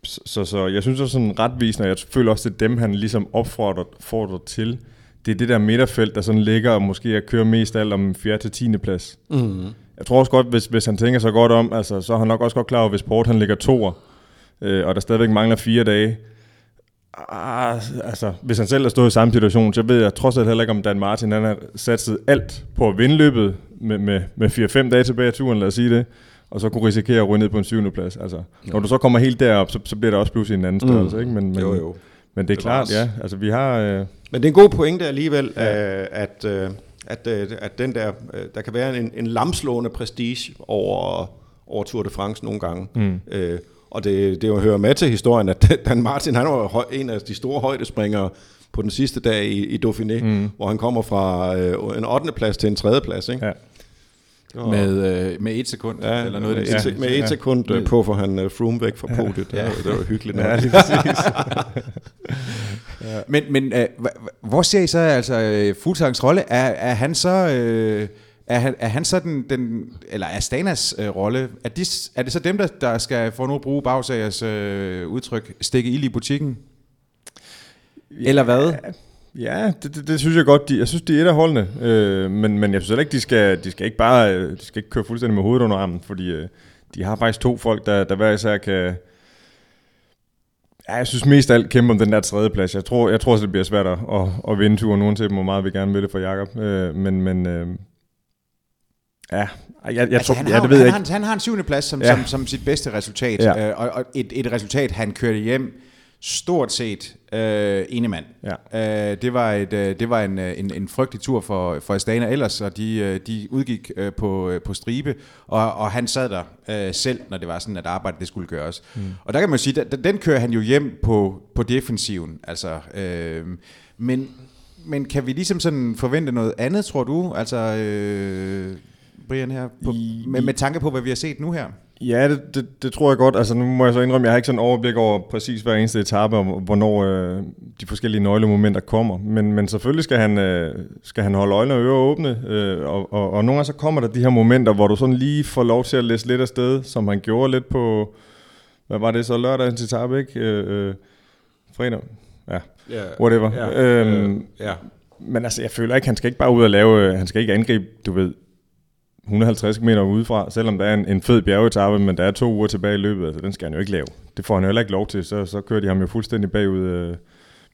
[SPEAKER 3] så, så jeg synes også sådan retvisende, og jeg føler også, det er dem, han ligesom opfordrer til. Det er det der midterfelt, der sådan ligger og måske at køre mest alt om 4. til 10. plads. Mm jeg tror også godt, hvis, hvis han tænker sig godt om, altså, så er han nok også godt klar over, hvis Port han ligger toer, øh, og der stadigvæk mangler fire dage, Ah, altså, hvis han selv har stået i samme situation, så ved jeg trods alt heller ikke, om Dan Martin han har satset alt på at vinde løbet med, med, med 4-5 dage tilbage af turen, lad os sige det, og så kunne risikere at ryge ned på en syvende plads. Altså, når du så kommer helt derop, så, så bliver det også pludselig en anden størrelse. Mm. Ikke? Men, men,
[SPEAKER 2] jo, jo.
[SPEAKER 3] men det er det klart, ja. Altså, vi har, øh...
[SPEAKER 2] Men det er en god pointe alligevel, ja. øh, at... Øh, at, øh, at den der, øh, der kan være en, en lamslående prestige over, over Tour de France nogle gange. Mm. Øh, og det, det jo hører med til historien, at Dan Martin, han var en af de store højdespringere på den sidste dag i, i Dauphiné, mm. hvor han kommer fra øh, en 8. plads til en 3. plads. Ikke? Ja.
[SPEAKER 1] Og med, øh, med et sekund,
[SPEAKER 2] ja,
[SPEAKER 1] eller
[SPEAKER 2] noget
[SPEAKER 1] med,
[SPEAKER 2] et, ja. med et ja. sekund øh, på, for han uh, Froome væk fra podiet. Ja. Det, var, det var hyggeligt.
[SPEAKER 3] Ja, lige præcis.
[SPEAKER 1] ja. Men, men øh, hvor ser I så altså øh, Fuglsangs rolle? Er, er han så... Øh, er han, er han så den, den eller er Stanas øh, rolle, er, de, er det så dem, der, der skal, for nu at bruge Bagsagers øh, udtryk, stikke ild i butikken? Ja, eller hvad?
[SPEAKER 3] Ja, det, det, det synes jeg godt. De, jeg synes, de er et af holdene. Øh, men, men jeg synes heller ikke, de skal, de skal ikke bare øh, de skal ikke køre fuldstændig med hovedet under armen, fordi øh, de har faktisk to folk, der, der hver især kan... Ja, jeg synes mest af alt kæmpe om den der tredje plads. Jeg tror, jeg tror det bliver svært at, at, at vinde turen, uanset hvor meget vi gerne vil det for Jakob. Øh, men, men øh, ja, jeg, jeg
[SPEAKER 1] altså,
[SPEAKER 3] tror,
[SPEAKER 1] han, har,
[SPEAKER 3] ja,
[SPEAKER 1] det ved han, jeg ikke. Han, han har en syvende plads som, ja. som, som sit bedste resultat, ja. øh, og, og et, et resultat, han kørte hjem stort set øh, ene mand. Ja. Øh, det var, et, øh, det var en, øh, en, en frygtelig tur for, for Astana ellers, og de, øh, de udgik øh, på, øh, på stribe, og, og han sad der øh, selv, når det var sådan, at arbejdet det skulle gøres. Mm. Og der kan man sige, at den kører han jo hjem på, på defensiven. Altså, øh, men, men kan vi ligesom sådan forvente noget andet, tror du? Altså, øh, Brian her, på, med, med tanke på, hvad vi har set nu her?
[SPEAKER 3] Ja, det, det, det tror jeg godt. Altså nu må jeg så indrømme, jeg har ikke sådan overblik over præcis hver eneste etape, og hvornår øh, de forskellige nøglemomenter kommer. Men, men selvfølgelig skal han, øh, skal han holde øjne og ører åbne, øh, og, og, og nogle gange så kommer der de her momenter, hvor du sådan lige får lov til at læse lidt af sted, som han gjorde lidt på, hvad var det så, lørdagens etape, ikke? Øh, øh, fredag? Ja,
[SPEAKER 2] Ja,
[SPEAKER 3] whatever.
[SPEAKER 2] Ja,
[SPEAKER 3] Øhm,
[SPEAKER 2] øh, ja.
[SPEAKER 3] Men altså, jeg føler ikke, han skal ikke bare ud og lave, øh, han skal ikke angribe, du ved, 150 meter udefra, selvom der er en, en fed bjergetappe, men der er to uger tilbage i løbet, altså den skal han jo ikke lave. Det får han heller ikke lov til, så, så kører de ham jo fuldstændig bagud øh,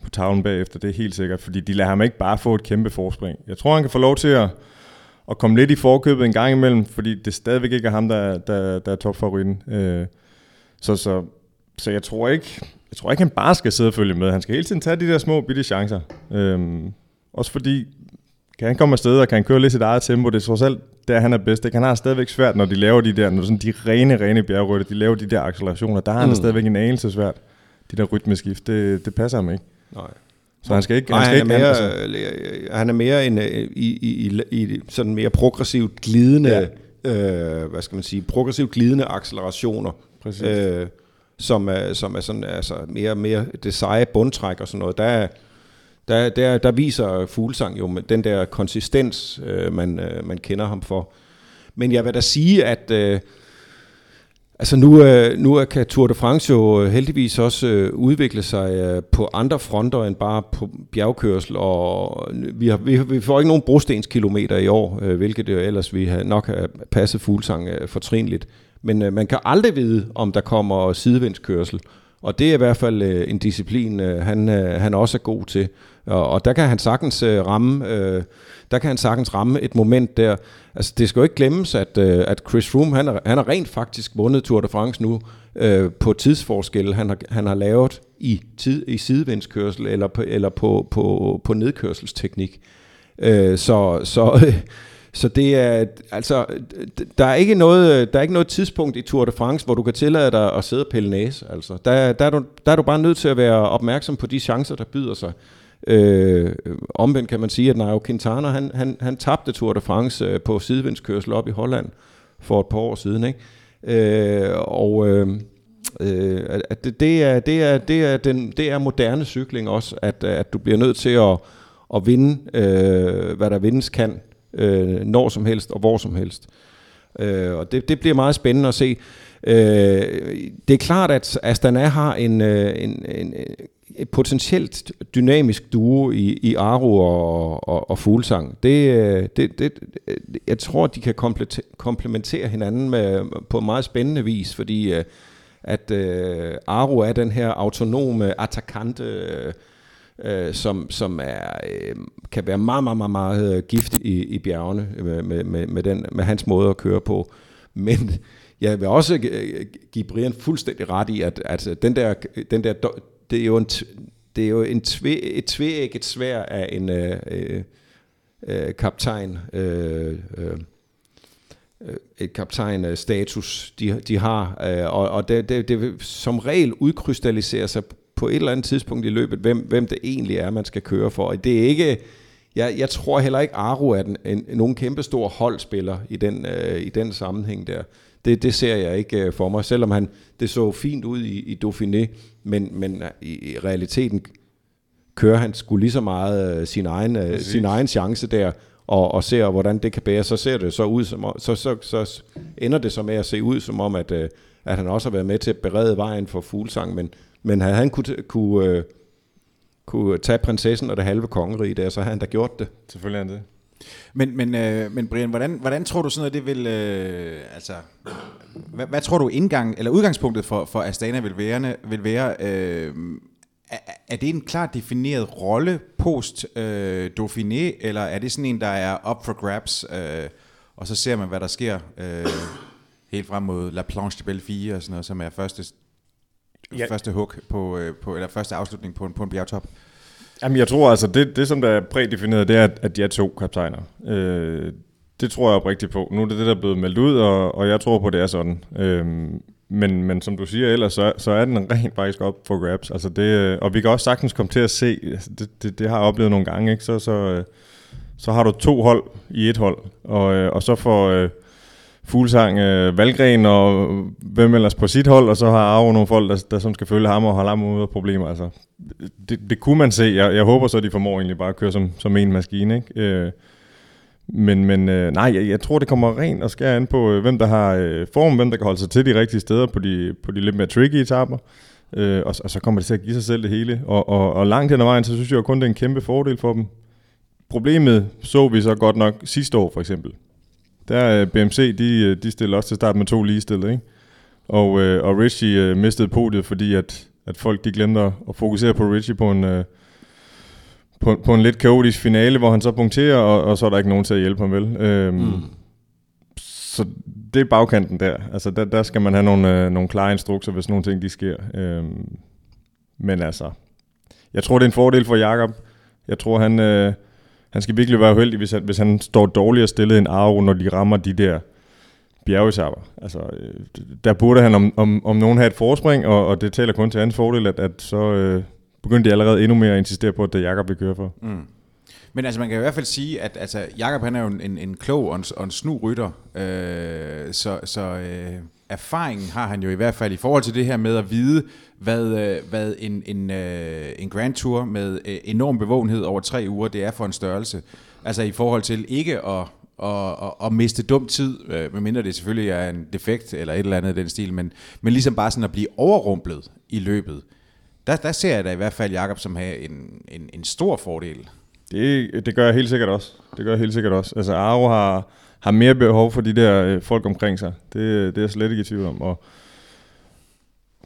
[SPEAKER 3] på tavlen bagefter, det er helt sikkert, fordi de lader ham ikke bare få et kæmpe forspring. Jeg tror, han kan få lov til at, at komme lidt i forkøbet en gang imellem, fordi det stadigvæk ikke er ham, der, der, der er topfavoritten. Øh, så, så, så jeg tror ikke, jeg tror ikke, han bare skal sidde og følge med. Han skal hele tiden tage de der små bitte chancer. Øhm, også fordi, kan han komme afsted, og kan han køre lidt sit eget tempo, det er trods alt der, han er bedst. Ikke? Han har stadigvæk svært, når de laver de der, når sådan de rene, rene bjergrytter, de laver de der accelerationer, der har han mm. stadigvæk en anelse svært. De der rytmeskift, det, det passer ham ikke.
[SPEAKER 2] Nej.
[SPEAKER 3] Så han skal ikke...
[SPEAKER 2] Nej,
[SPEAKER 3] han, skal
[SPEAKER 2] han, er
[SPEAKER 3] ikke,
[SPEAKER 2] mere,
[SPEAKER 3] altså,
[SPEAKER 2] øh, han er mere en, øh, i, i, i, i sådan mere progressivt glidende, ja. øh, hvad skal man sige, progressivt glidende accelerationer.
[SPEAKER 3] Præcis.
[SPEAKER 2] Øh, som er, som er sådan, altså mere, mere det seje bundtræk og sådan noget. Der, er- der, der, der viser Fuglsang jo med den der konsistens, øh, man, øh, man kender ham for. Men jeg vil da sige, at øh, altså nu, øh, nu kan Tour de France jo øh, heldigvis også øh, udvikle sig øh, på andre fronter end bare på bjergkørsel. Og øh, vi, har, vi, vi får ikke nogen brostenskilometer i år, øh, hvilket jo ellers vi har nok har passet Fuglsang øh, fortrinligt. Men øh, man kan aldrig vide, om der kommer sidevindskørsel. Og det er i hvert fald øh, en disciplin, øh, han, øh, han også er god til. Og, og der kan han sagtens øh, ramme, øh, der kan han sagtens ramme et moment der. Altså det skal jo ikke glemmes, at, øh, at Chris Froome, han har, han har rent faktisk vundet Tour de France nu øh, på tidsforskel, han har, han har lavet i, tid, i sidevindskørsel eller på, eller på, på, på nedkørselsteknik. Øh, så, så, så det er, altså, der er, ikke noget, der er ikke noget tidspunkt i Tour de France, hvor du kan tillade dig at sidde og pille næse. Altså, der, der, er du, der er du bare nødt til at være opmærksom på de chancer, der byder sig. Øh, omvendt kan man sige, at Nairo Quintana, han, han, han tabte Tour de France øh, på sidevindskørsel op i Holland for et par år siden. Ikke? Øh, og øh, øh, at det, det, er, det, er, det, er den, det er moderne cykling også, at, at du bliver nødt til at, at vinde, øh, hvad der vindes kan, øh, når som helst og hvor som helst. Øh, og det, det bliver meget spændende at se. Øh, det er klart, at Astana har en, en, en, en, et potentielt dynamisk duo i, i Aro og, og, og Fuglsang. Det, øh, det, det, øh, jeg tror, de kan komplementere hinanden med, på meget spændende vis, fordi at øh, Aro er den her autonome, attackante, øh, øh, som, som er, øh, kan være meget, meget, meget, meget gift i, i bjergene med, med, med, med, den, med hans måde at køre på. Men jeg vil også øh, give Brian fuldstændig ret i, at, at øh, den der, den der, det er jo en, det er jo en tve, et tveægget svær af en øh, øh, øh kaptajn, øh, øh, et kaptajn status, de, de har, øh, og, og det, det, det som regel udkrystalliserer sig på et eller andet tidspunkt i løbet, hvem, hvem det egentlig er, man skal køre for. Og det er ikke, jeg, jeg tror heller ikke, Aro er den, en, nogen kæmpe stor holdspiller i den, øh, i den sammenhæng der. Det, det ser jeg ikke øh, for mig, selvom han, det så fint ud i, i Dauphiné, men, men i, i realiteten kører han sgu lige så meget øh, sin, egen, øh, sin egen chance der, og, og ser, hvordan det kan bære, så ser det så ud som om, så, så, så ender det så med at se ud som om, at, øh, at han også har været med til at berede vejen for fuglsang, men, men havde han kunne, kunne, øh, kunne tage prinsessen og det halve kongerige der, så havde han da gjort det.
[SPEAKER 3] Selvfølgelig han det.
[SPEAKER 1] Men, men, øh, men Brian, hvordan, hvordan tror du sådan noget, det vil, øh, altså, hvad, hvad tror du indgang, eller udgangspunktet for, for Astana vil være, vil være øh, er, er det en klart defineret rolle post øh, Dauphiné, eller er det sådan en, der er up for grabs, øh, og så ser man, hvad der sker øh, helt frem mod La Planche de Belleville og sådan noget, som er første,
[SPEAKER 3] Ja.
[SPEAKER 1] ja. første hook på, øh, på, eller første afslutning på en, på en bjergtop?
[SPEAKER 3] Jamen, jeg tror altså, det, det som der er prædefineret, det er, at, de er to kaptajner. Øh, det tror jeg oprigtigt på. Nu er det det, der er blevet meldt ud, og, og jeg tror på, det er sådan. Øh, men, men som du siger ellers, så, så er den rent faktisk op for grabs. Altså det, øh, og vi kan også sagtens komme til at se, altså det, det, det har jeg oplevet nogle gange, ikke? Så, så, øh, så har du to hold i et hold, og, og så får, Fuglsang, øh, Valgren og hvem ellers på sit hold, og så har Arvo nogle folk, der, der som skal følge ham og holde ham ud af problemer. Altså, det, det kunne man se. Jeg, jeg håber så, at de formår egentlig bare at køre som, som en maskine. Ikke? Øh, men, men øh, nej, jeg, jeg tror, det kommer rent og skære an på, øh, hvem der har øh, form, hvem der kan holde sig til de rigtige steder på de, på de lidt mere tricky etaper. Øh, og, og så kommer det til at give sig selv det hele. Og, og, og langt hen ad vejen, så synes jeg kun, det er en kæmpe fordel for dem. Problemet så vi så godt nok sidste år for eksempel. Der øh, BMC, de, øh, de stillede også til start med to ligestillede, ikke? Og, øh, og Richie øh, mistede podiet, fordi at, at folk de glemte at fokusere på Richie på en, øh, på, på en lidt kaotisk finale, hvor han så punkterer, og, og så er der ikke nogen til at hjælpe ham vel. Øhm, mm. Så det er bagkanten der. Altså der, der skal man have nogle, øh, nogle klare instrukser, hvis nogle ting de sker. Øhm, men altså, jeg tror det er en fordel for Jakob. Jeg tror han, øh, han skal virkelig være uheldig, hvis han, hvis han står dårligere stillet end Aro, når de rammer de der bjergetapper. Altså, øh, der burde han om, om, om nogen have et forspring, og, og det taler kun til hans fordel, at, at så øh, begyndte de allerede endnu mere at insistere på, at det er Jakob, vi kører for. Mm.
[SPEAKER 1] Men altså, man kan i hvert fald sige, at altså, Jakob han er jo en, en, en klog og en, og en snu rytter, øh, så, så øh, erfaringen har han jo i hvert fald i forhold til det her med at vide, hvad, øh, hvad en, en, øh, en Grand Tour med øh, enorm bevågenhed over tre uger, det er for en størrelse. Altså i forhold til ikke at, at, at, at miste dum tid, medmindre det selvfølgelig er en defekt eller et eller andet i den stil, men, men ligesom bare sådan at blive overrumplet i løbet. Der, der ser jeg da i hvert fald Jakob som have en, en, en stor fordel.
[SPEAKER 3] Det, det gør jeg helt sikkert også. Det gør jeg helt sikkert også. Altså Aro har, har mere behov for de der øh, folk omkring sig. Det, det er jeg slet ikke i tvivl om. Og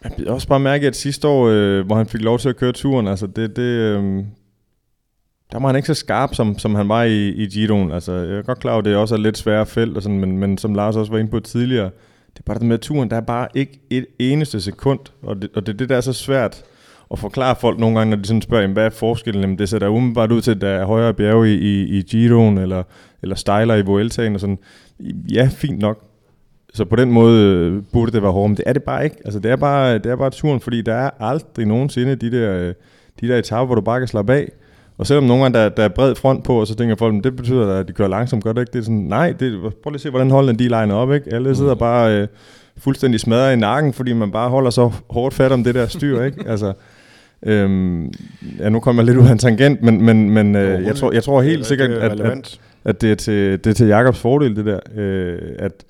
[SPEAKER 3] jeg bliver også bare mærke, at sidste år, øh, hvor han fik lov til at køre turen, altså det, det, øh, der var han ikke så skarp, som, som han var i, i Giroen. Altså, jeg er godt klar over, at det også er lidt svære felt, og sådan, men, men som Lars også var inde på tidligere, det er bare det med turen, der er bare ikke et eneste sekund, og det, og det, det der er så svært at forklare folk nogle gange, når de sådan spørger, jamen, hvad er forskellen? Jamen, det ser da umiddelbart ud til, at der er højere bjerge i, i, i Giroen, eller, eller stejler i Vueltaen, og sådan. Ja, fint nok. Så på den måde øh, burde det være hårdt, men det er det bare ikke. Altså, det er bare, det er bare turen, fordi der er aldrig nogensinde de der, øh, de der etaper, hvor du bare kan slappe af. Og selvom nogle gange der, der er bred front på, og så tænker folk, det betyder, at de kører langsomt, gør det ikke? Det er sådan, nej, det, prøv lige at se, hvordan holdene de liner op, ikke? Alle sidder mm. bare øh, fuldstændig smadret i nakken, fordi man bare holder så hårdt fat om det der styr, ikke? Altså, øhm, ja, nu kommer jeg lidt ud af en tangent, men, men, men øh, jeg, tror, jeg tror helt sikkert, at, at, at det, er til, det er til Jakobs fordel, det der. Øh, at,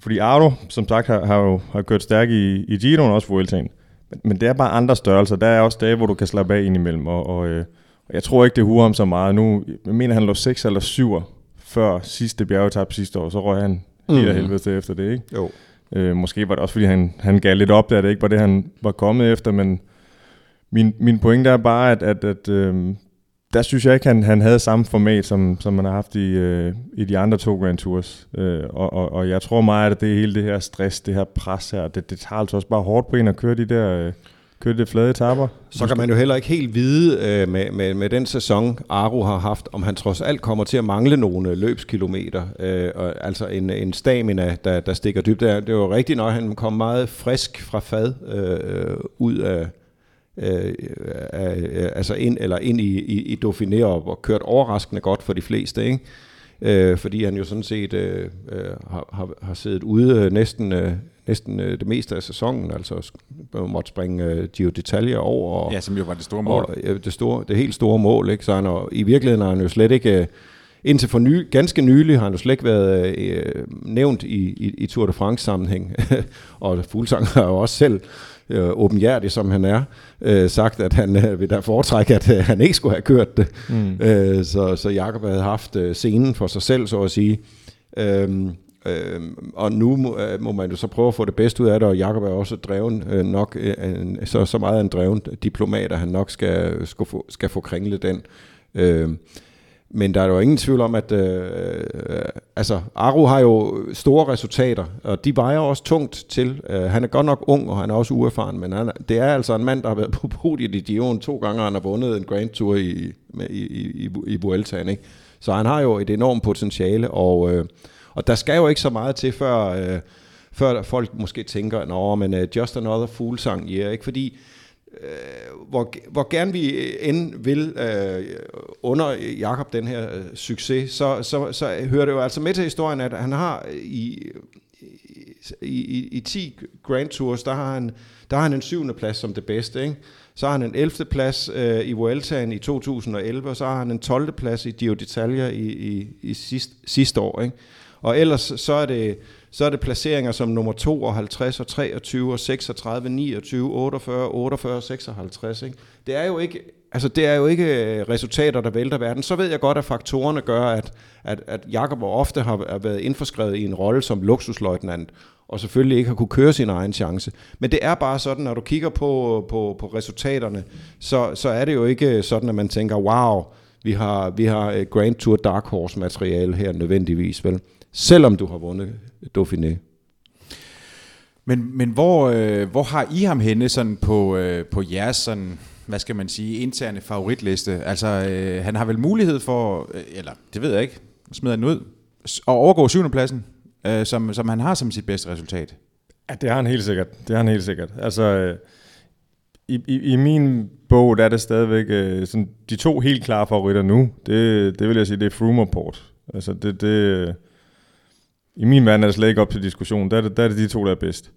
[SPEAKER 3] fordi Ardo, som sagt, har, har jo har kørt stærk i, i Giroen, også Vueltaen. Men, men det er bare andre størrelser. Der er også dage, hvor du kan slappe af indimellem. Og, og, øh, og jeg tror ikke, det huer ham så meget. Nu, jeg mener, han lå 6 eller 7 før sidste bjergetap sidste år. Så røg han helt af helvede efter det, ikke?
[SPEAKER 2] Jo.
[SPEAKER 3] Øh, måske var det også, fordi han, han gav lidt op, da det ikke var det, han var kommet efter, men min, min pointe er bare, at, at, at øh, der synes jeg ikke, han, han havde samme format, som, som man har haft i, øh, i de andre to Grand Tours. Øh, og, og, og jeg tror meget, at det hele det her stress, det her pres her, det, det tager altså også bare hårdt på en at køre de der... Øh, køre det flade etapper.
[SPEAKER 2] Så kan man jo heller ikke helt vide øh, med, med, med den sæson, Aru har haft, om han trods alt kommer til at mangle nogle øh, løbskilometer. Øh, og, altså en, en stamina, der, der stikker dybt. Det, det jo rigtigt, når han kom meget frisk fra fad øh, øh ud af, øh, øh, altså ind, eller ind i, i, i Dauphiné og, og kørt overraskende godt for de fleste, ikke? Øh, fordi han jo sådan set øh, øh har, har, har siddet ude øh, næsten, øh, næsten øh, det meste af sæsonen, altså måtte springe øh, Gio Detalje over. Og,
[SPEAKER 1] ja, som jo var det store mål.
[SPEAKER 2] Og, øh, det, store, det helt store mål, ikke? Så han, og, i virkeligheden har han jo slet ikke... Øh, indtil for ny, ganske nylig har han jo slet ikke været øh, nævnt i, i, i Tour de France sammenhæng. og Fuglsang har jo også selv øh, åbenhjertig som han er, øh, sagt, at han øh, vil da foretrække, at øh, han ikke skulle have kørt det. Mm. Øh, så, så Jakob havde haft øh, scenen for sig selv, så at sige. Øhm, øh, og nu må, øh, må man jo så prøve at få det bedste ud af det, og Jakob er også dreven øh, nok, øh, så, så meget en dreven diplomat, at han nok skal, skal, få, skal få kringlet den. Øh, men der er jo ingen tvivl om, at øh, øh, altså, Aru har jo store resultater, og de vejer også tungt til. Øh, han er godt nok ung, og han er også uerfaren, men han, det er altså en mand, der har været på podiet i Dion to gange, og han har vundet en Grand Tour i, i, i, i Vueltaen. Ikke? Så han har jo et enormt potentiale, og, øh, og der skal jo ikke så meget til, før, øh, før folk måske tænker, nå, men øh, just another fool sang, yeah, ikke? Fordi øh, hvor, hvor gerne vi end vil øh, under Jakob den her øh, succes, så, så, så hører det jo altså med til historien, at han har i, i, i, i 10 Grand Tours, der har han, der har han en syvende plads som det bedste, ikke? Så har han en 11. plads øh, i Vueltaen i 2011, og så har han en 12. plads i Giro d'Italia i, i, i sidst, sidste år, ikke? Og ellers så er det så er det placeringer som nummer 52 og 23 og 36, 29, 48, 48, 56. Ikke? Det er jo ikke Altså, det er jo ikke øh, resultater, der vælter verden. Så ved jeg godt, at faktorerne gør, at, at, at Jakob ofte har været indforskrevet i en rolle som luksusløjtnant, og selvfølgelig ikke har kunne køre sin egen chance. Men det er bare sådan, når du kigger på, på, på resultaterne, så, så er det jo ikke sådan, at man tænker, wow, vi har, vi har øh, Grand Tour Dark Horse materiale her nødvendigvis, vel? Selvom du har vundet Dauphiné.
[SPEAKER 1] Men, men hvor, øh, hvor har I ham henne sådan på, øh, på jeres sådan, hvad skal man sige, interne favoritliste? Altså, øh, han har vel mulighed for, øh, eller det ved jeg ikke, smider den ud, at overgå syvende pladsen, øh, som, som han har som sit bedste resultat.
[SPEAKER 3] Ja, det har han helt sikkert. Det har han helt sikkert. Altså, øh, i, i, i min bog, der er det stadigvæk øh, sådan, de to helt klare favoritter nu. Det, det vil jeg sige, det er Froome og Port. Altså, det, det, i min verden er det slet ikke op til diskussion. Der er det, der er det de to, der er bedst.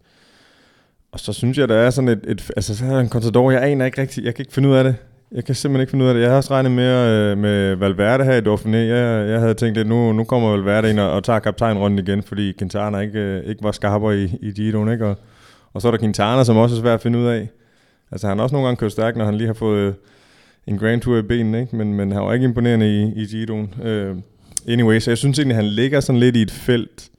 [SPEAKER 3] Og så synes jeg, der er sådan et, et altså så er der en Contador, jeg aner ikke rigtigt, jeg kan ikke finde ud af det. Jeg kan simpelthen ikke finde ud af det. Jeg har også regnet med, øh, med Valverde her i Dauphiné. Jeg, jeg havde tænkt, lidt, nu, nu kommer Valverde ind og, og tager kaptajnrunden igen, fordi Quintana ikke, øh, ikke var skarpere i, i Giroen. Ikke? Og, og så er der Quintana, som også er svært at finde ud af. Altså han har også nogle gange kørt stærkt, når han lige har fået øh, en Grand Tour i benene, ikke? Men, men han var ikke imponerende i, i Giroen. Øh, anyway, så jeg synes egentlig, han ligger sådan lidt i et felt,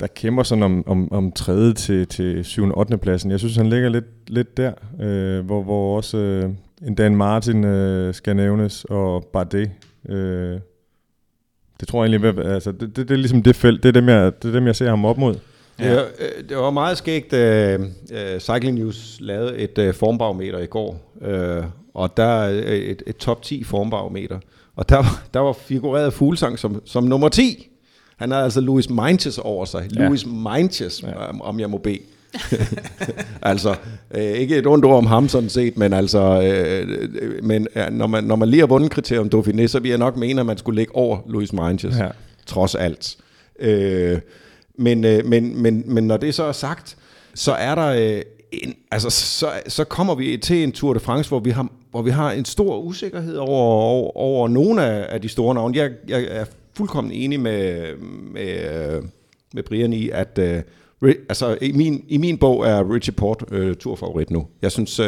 [SPEAKER 3] der kæmper sådan om, om, om tredje til, til 7. og 8. pladsen. Jeg synes, han ligger lidt, lidt der, øh, hvor, hvor også øh, en Dan Martin øh, skal nævnes, og Bardet. Øh, det tror jeg egentlig, altså, det, det, det, er ligesom det felt, det er dem, jeg, det er dem, jeg ser ham op mod.
[SPEAKER 2] Ja. Det, øh, det var meget skægt, uh, uh, Cycling News lavede et uh, formbarometer i går, uh, og der er et, et top 10 formbarometer, og der, der var figureret Fuglsang som, som nummer 10. Han har altså Louis Minches over sig. Ja. Louis Minches, ja. om jeg må bede. altså, øh, ikke et ondt ord om ham sådan set, men altså, øh, men ja, når, man, når man lige har vundet kriterium Dauphiné, så vil jeg nok mene, at man skulle ligge over Louis Minches, ja. trods alt. Øh, men, øh, men, men, men når det så er sagt, så er der øh, en, altså, så, så kommer vi til en Tour de France, hvor vi har, hvor vi har en stor usikkerhed over, over, over nogle af, af de store navne. Jeg, jeg er fuldkommen enig med, med, med Brian i, at uh, altså, i, min, i min bog er Richie Port uh, turfavorit nu. Jeg synes, uh,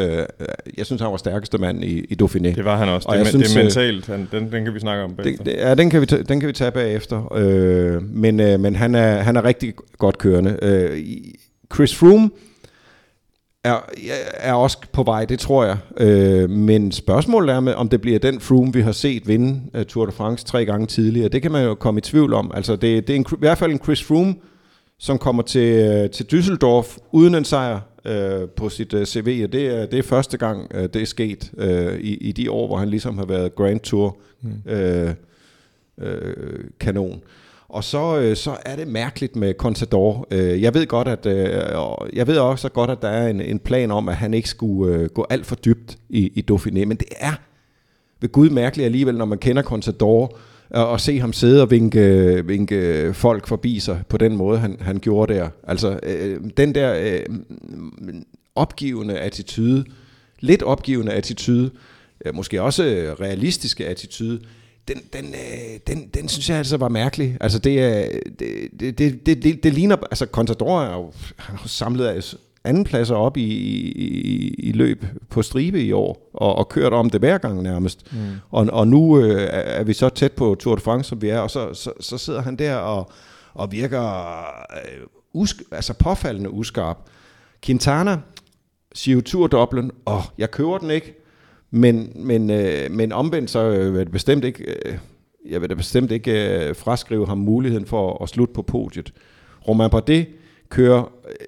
[SPEAKER 2] jeg synes, han var stærkeste mand i, i Dauphiné.
[SPEAKER 3] Det var han også. Og det, jeg synes, det er mentalt. Han, den, den kan vi snakke om
[SPEAKER 2] bagefter. Det, ja, den kan vi, den kan vi tage bagefter. Uh, men uh, men han, er, han er rigtig godt kørende. Uh, Chris Froome er, er også på vej, det tror jeg. Øh, men spørgsmålet er, med, om det bliver den Froome, vi har set vinde uh, Tour de France tre gange tidligere. Det kan man jo komme i tvivl om. Altså, det, det er en, i hvert fald en Chris Froome, som kommer til, uh, til Düsseldorf uden en sejr uh, på sit uh, CV. Og det er, det er første gang, uh, det er sket uh, i, i de år, hvor han ligesom har været Grand Tour mm. uh, uh, kanon. Og så, øh, så er det mærkeligt med Contador. Øh, jeg ved godt, at øh, jeg ved også godt, at der er en, en plan om, at han ikke skulle øh, gå alt for dybt i, i Dauphiné, men det er ved Gud mærkeligt alligevel, når man kender Contador, og, og se ham sidde og vinke, vinke folk forbi sig på den måde, han, han gjorde der. Altså, øh, den der øh, opgivende attitude, lidt opgivende attitude, øh, måske også øh, realistiske attitude, den, den, øh, den, den synes jeg altså var mærkelig. Altså det, er, det, det, det, det, det, ligner, altså Contador er jo samlet af pladser op i, i, i løb på stribe i år, og, og kørt om det hver gang nærmest. Mm. Og, og nu øh, er vi så tæt på Tour de France, som vi er, og så, så, så sidder han der og, og virker øh, usk, altså påfaldende uskarp. Quintana siger jo Tour Dublin, og jeg køber den ikke, men, men, øh, men omvendt så øh, vil det bestemt ikke, øh, jeg vil da bestemt ikke øh, fraskrive ham muligheden for at slutte på podiet. Romain Bardet kører øh,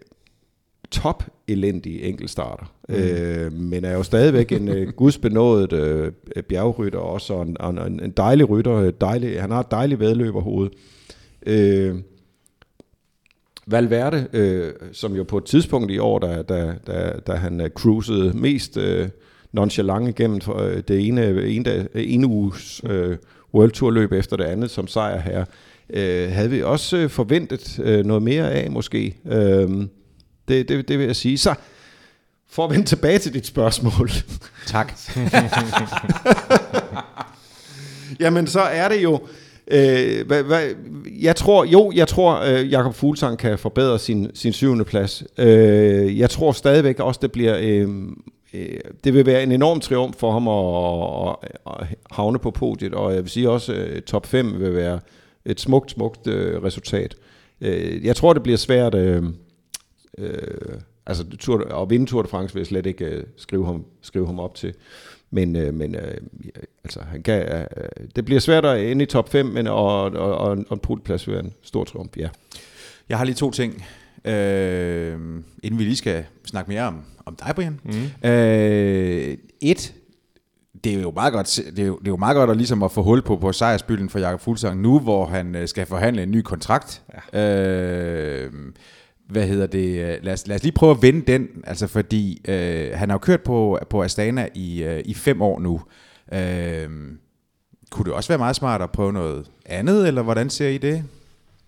[SPEAKER 2] top elendige enkeltstarter, mm. øh, men er jo stadigvæk en øh, gudsbenået øh, bjergrytter også, og en, en, en dejlig rytter, dejlig, han har et dejligt vedløberhoved. Øh, Valverde, øh, som jo på et tidspunkt i år, da, da, da, da han uh, cruisede mest øh, nonchalant igennem øh, det ene, ene, dag, ene uges øh, World Tour løb efter det andet som sejr her, øh, havde vi også øh, forventet øh, noget mere af måske. Øh, det, det, det vil jeg sige. Så for at vende tilbage til dit spørgsmål.
[SPEAKER 1] Tak.
[SPEAKER 2] Jamen så er det jo, øh, hvad, hvad, jeg tror, jo, jeg tror, øh, Jakob Fuglsang kan forbedre sin, sin syvende plads. Øh, jeg tror stadigvæk også, det bliver, øh, øh, det vil være en enorm triumf for ham at, at, at havne på podiet, og jeg vil sige også, at top 5 vil være et smukt, smukt øh, resultat. Øh, jeg tror, det bliver svært, øh, øh, altså tur, at vinde Tour de France vil jeg slet ikke øh, skrive, ham, skrive ham op til. Men, øh, men øh, altså, han kan, øh, øh, det bliver svært at ende i top 5, men og, og, og, og en pultplads vil være en stor triumf, ja.
[SPEAKER 1] Jeg har lige to ting, øh, inden vi lige skal snakke mere om, om dig, Brian. Mm. Øh, et, det er jo meget godt, det er jo, det er jo meget godt at, ligesom at få hul på, på sejrsbylden for Jakob Fuglsang nu, hvor han øh, skal forhandle en ny kontrakt. Ja. Øh, hvad hedder det, lad os, lad os lige prøve at vende den, altså fordi øh, han har jo kørt på, på Astana i, øh, i fem år nu. Øh, kunne det også være meget smart at prøve noget andet, eller hvordan ser I det?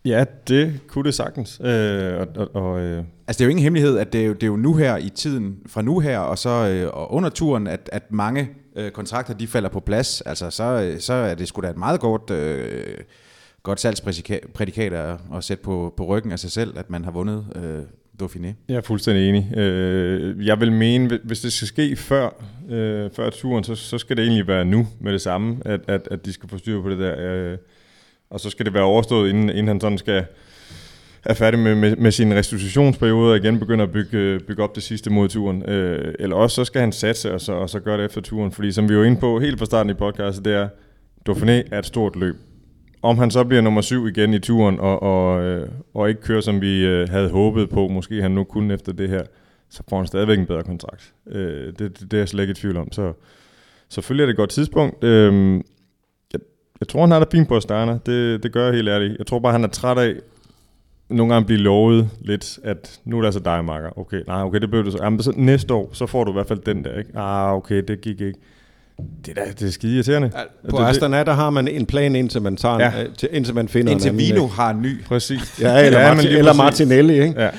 [SPEAKER 3] Ja, det kunne det sagtens. Øh, og, og, og, øh.
[SPEAKER 1] Altså det er jo ingen hemmelighed, at det er jo, det er jo nu her i tiden, fra nu her og så øh, og under turen, at, at mange øh, kontrakter de falder på plads. Altså så, så er det sgu da et meget godt... Øh, godt salgsprædikat at, at sætte på, på ryggen af sig selv, at man har vundet øh, Dauphiné.
[SPEAKER 3] Jeg er fuldstændig enig. Øh, jeg vil mene, hvis det skal ske før, øh, før turen, så, så skal det egentlig være nu med det samme, at, at, at de skal få styr på det der. Øh, og så skal det være overstået, inden, inden han sådan skal er færdig med, med, med sin restitutionsperiode og igen begynder at bygge, bygge op det sidste mod turen. Øh, eller også så skal han satse og så, og så gøre det efter turen. Fordi som vi var inde på helt fra starten i podcastet, det er, Dauphiné er et stort løb om han så bliver nummer syv igen i turen, og, og, øh, og ikke kører, som vi øh, havde håbet på, måske han nu kunne efter det her, så får han stadigvæk en bedre kontrakt. Øh, det, det, det er jeg slet ikke i tvivl om. Så selvfølgelig er det et godt tidspunkt. Øh, jeg, tror, han har det fint på Astana. Det, det gør jeg helt ærligt. Jeg tror bare, han er træt af nogle gange blive lovet lidt, at nu er det altså dig, Marker. Okay, nej, okay, det blev det så. Jamen, så næste år, så får du i hvert fald den der, ikke? Ah, okay, det gik ikke. Det er, det er skide irriterende.
[SPEAKER 2] Ja, på det, Astana, der har man en plan, indtil man, tager ja. en, til, indtil man finder
[SPEAKER 1] indtil
[SPEAKER 2] en
[SPEAKER 1] anden. Vino har en ny.
[SPEAKER 3] Præcis.
[SPEAKER 2] Ja, eller, ja, Martin, eller Martinelli, ikke? Ja.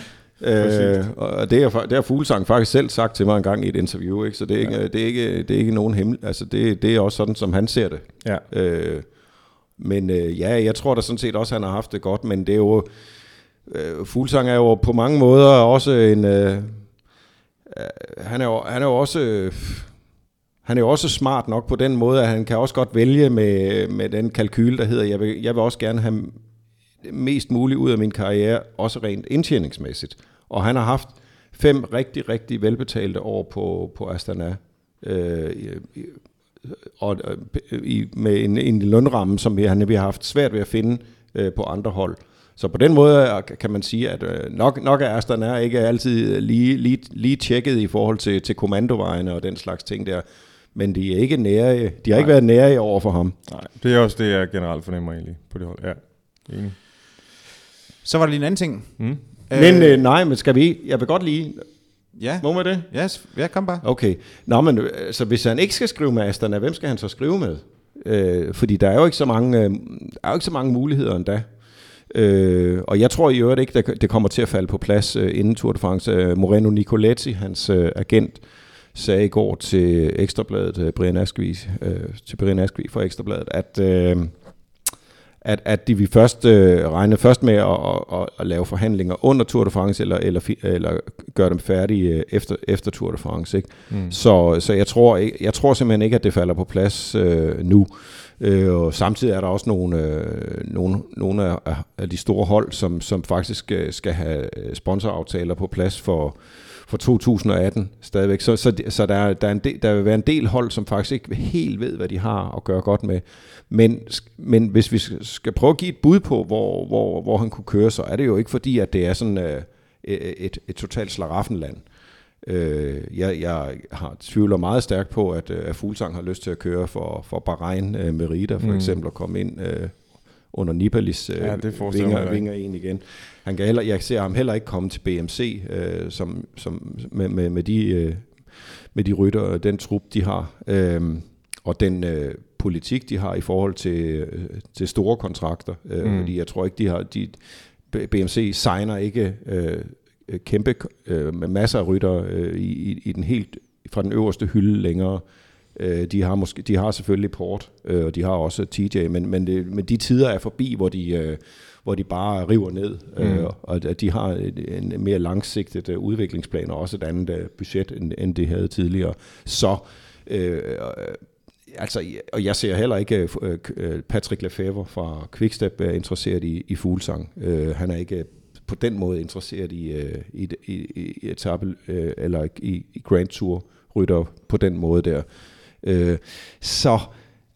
[SPEAKER 2] Øh, og det, er, det har Fuglsang faktisk selv sagt til mig en gang i et interview, ikke? så det er ikke, ja. det er ikke, det er ikke nogen hemmel. Altså, det, det er også sådan, som han ser det. Ja. Øh, men øh, ja, jeg tror da sådan set også, at han har haft det godt, men det er jo... Øh, Fuglsang er jo på mange måder også en... Øh, øh han, er jo, han er jo også... Øh, han er jo også smart nok på den måde, at han kan også godt vælge med, med den kalkyl, der hedder, jeg vil, jeg vil også gerne have mest muligt ud af min karriere, også rent indtjeningsmæssigt. Og han har haft fem rigtig, rigtig velbetalte år på, på Astana. Øh, og øh, i, med en, en lønramme, som vi, han, vi har haft svært ved at finde øh, på andre hold. Så på den måde kan man sige, at øh, nok, nok er Astana ikke altid lige, lige, lige tjekket i forhold til, til kommandovejene og den slags ting der men de er ikke nære, de har Nej. ikke været nære over for ham.
[SPEAKER 3] Nej, det er også det, jeg generelt fornemmer egentlig på det hold. Ja, enig.
[SPEAKER 1] Så var der lige en anden ting.
[SPEAKER 2] Mm. Men øh, nej, men skal vi, jeg vil godt lige,
[SPEAKER 1] Ja.
[SPEAKER 2] Må man det?
[SPEAKER 1] Yes. Ja, kom bare.
[SPEAKER 2] Okay. Nå, men så altså, hvis han ikke skal skrive med Astana, hvem skal han så skrive med? Øh, fordi der er jo ikke så mange, øh, er jo ikke så mange muligheder endda. Øh, og jeg tror i øvrigt ikke, det, det kommer til at falde på plads øh, inden Tour de France. Øh, Moreno Nicoletti, hans øh, agent, sagde i går til Ekstrabladet, øh, Brian Askvig, øh, til Brian Askvig fra Ekstrabladet, at, øh, at, at de vil først øh, regne først med at, at, at, lave forhandlinger under Tour de France, eller, eller, eller gøre dem færdige øh, efter, efter Tour de France. Ikke? Mm. Så, så jeg, tror, jeg tror simpelthen ikke, at det falder på plads øh, nu. Øh, og samtidig er der også nogle, øh, nogle, nogle af, af de store hold, som, som faktisk øh, skal have sponsoraftaler på plads for for 2018 stadigvæk. Så, så, så der, der, er en del, der vil være en del hold, som faktisk ikke helt ved, hvad de har at gøre godt med. Men, men hvis vi skal prøve at give et bud på, hvor, hvor, hvor han kunne køre, så er det jo ikke fordi, at det er sådan uh, et, et, totalt slaraffenland. Uh, jeg, jeg har tvivler meget stærkt på, at, uh, at Fuglsang har lyst til at køre for, for Bahrain uh, Merida for mm. eksempel, og komme ind uh, under Nibalis øh,
[SPEAKER 3] Ja, det
[SPEAKER 2] vinger, vinger en igen. Han kan heller, jeg ser ham heller ikke komme til BMC øh, som, som med, med, med, de, øh, med de rytter, den trup, de har. Øh, og den øh, politik, de har i forhold til, øh, til store kontrakter. Øh,
[SPEAKER 3] Mm.
[SPEAKER 2] Fordi jeg tror ikke, de har... De, BMC signer ikke øh, kæmpe øh, med masser af rytter øh, i, i, i den helt fra den øverste hylde længere. Øh, de har måske de har selvfølgelig Port, øh, og de har også TJ, men men, det, men de tider er forbi, hvor de øh, hvor de bare river ned, mm. øh, og at de har en, en mere langsigtet øh, udviklingsplan og også et andet øh, budget end, end det havde tidligere. Så øh, øh, altså, og jeg ser heller ikke øh, øh, Patrick Lefebvre fra Quickstep er interesseret i, i fuglsang. Øh, han er ikke på den måde interesseret i, øh, i, i, i etape, øh, eller i, i Grand Tour rytter på den måde der. Øh, så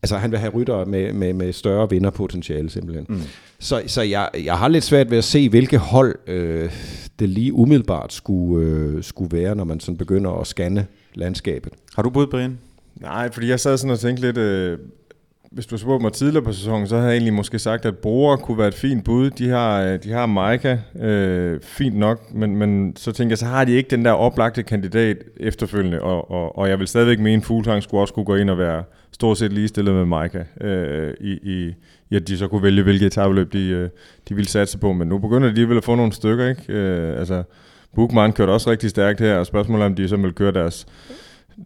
[SPEAKER 2] altså, han vil have rytter med, med, med større vinderpotentiale simpelthen. Mm. Så, så jeg, jeg har lidt svært ved at se, hvilke hold øh, det lige umiddelbart skulle, øh, skulle være, når man sådan begynder at scanne landskabet.
[SPEAKER 1] Har du bud, Brian?
[SPEAKER 3] Nej, fordi jeg sad sådan og tænkte lidt, øh, hvis du spurgte mig tidligere på sæsonen, så havde jeg egentlig måske sagt, at Brugere kunne være et fint bud. De har, øh, de har Maika, øh, fint nok, men, men så tænker jeg, så har de ikke den der oplagte kandidat efterfølgende, og, og, og jeg vil stadigvæk mene, at Fuglsang skulle også kunne gå ind og være stort set ligestillet med Maika, øh, i, i, i at de så kunne vælge, hvilket etabeløb de, øh, de ville satse på. Men nu begynder de alligevel at få nogle stykker, ikke? Øh, altså, Bukman kørte også rigtig stærkt her, og spørgsmålet er, om de så vil køre deres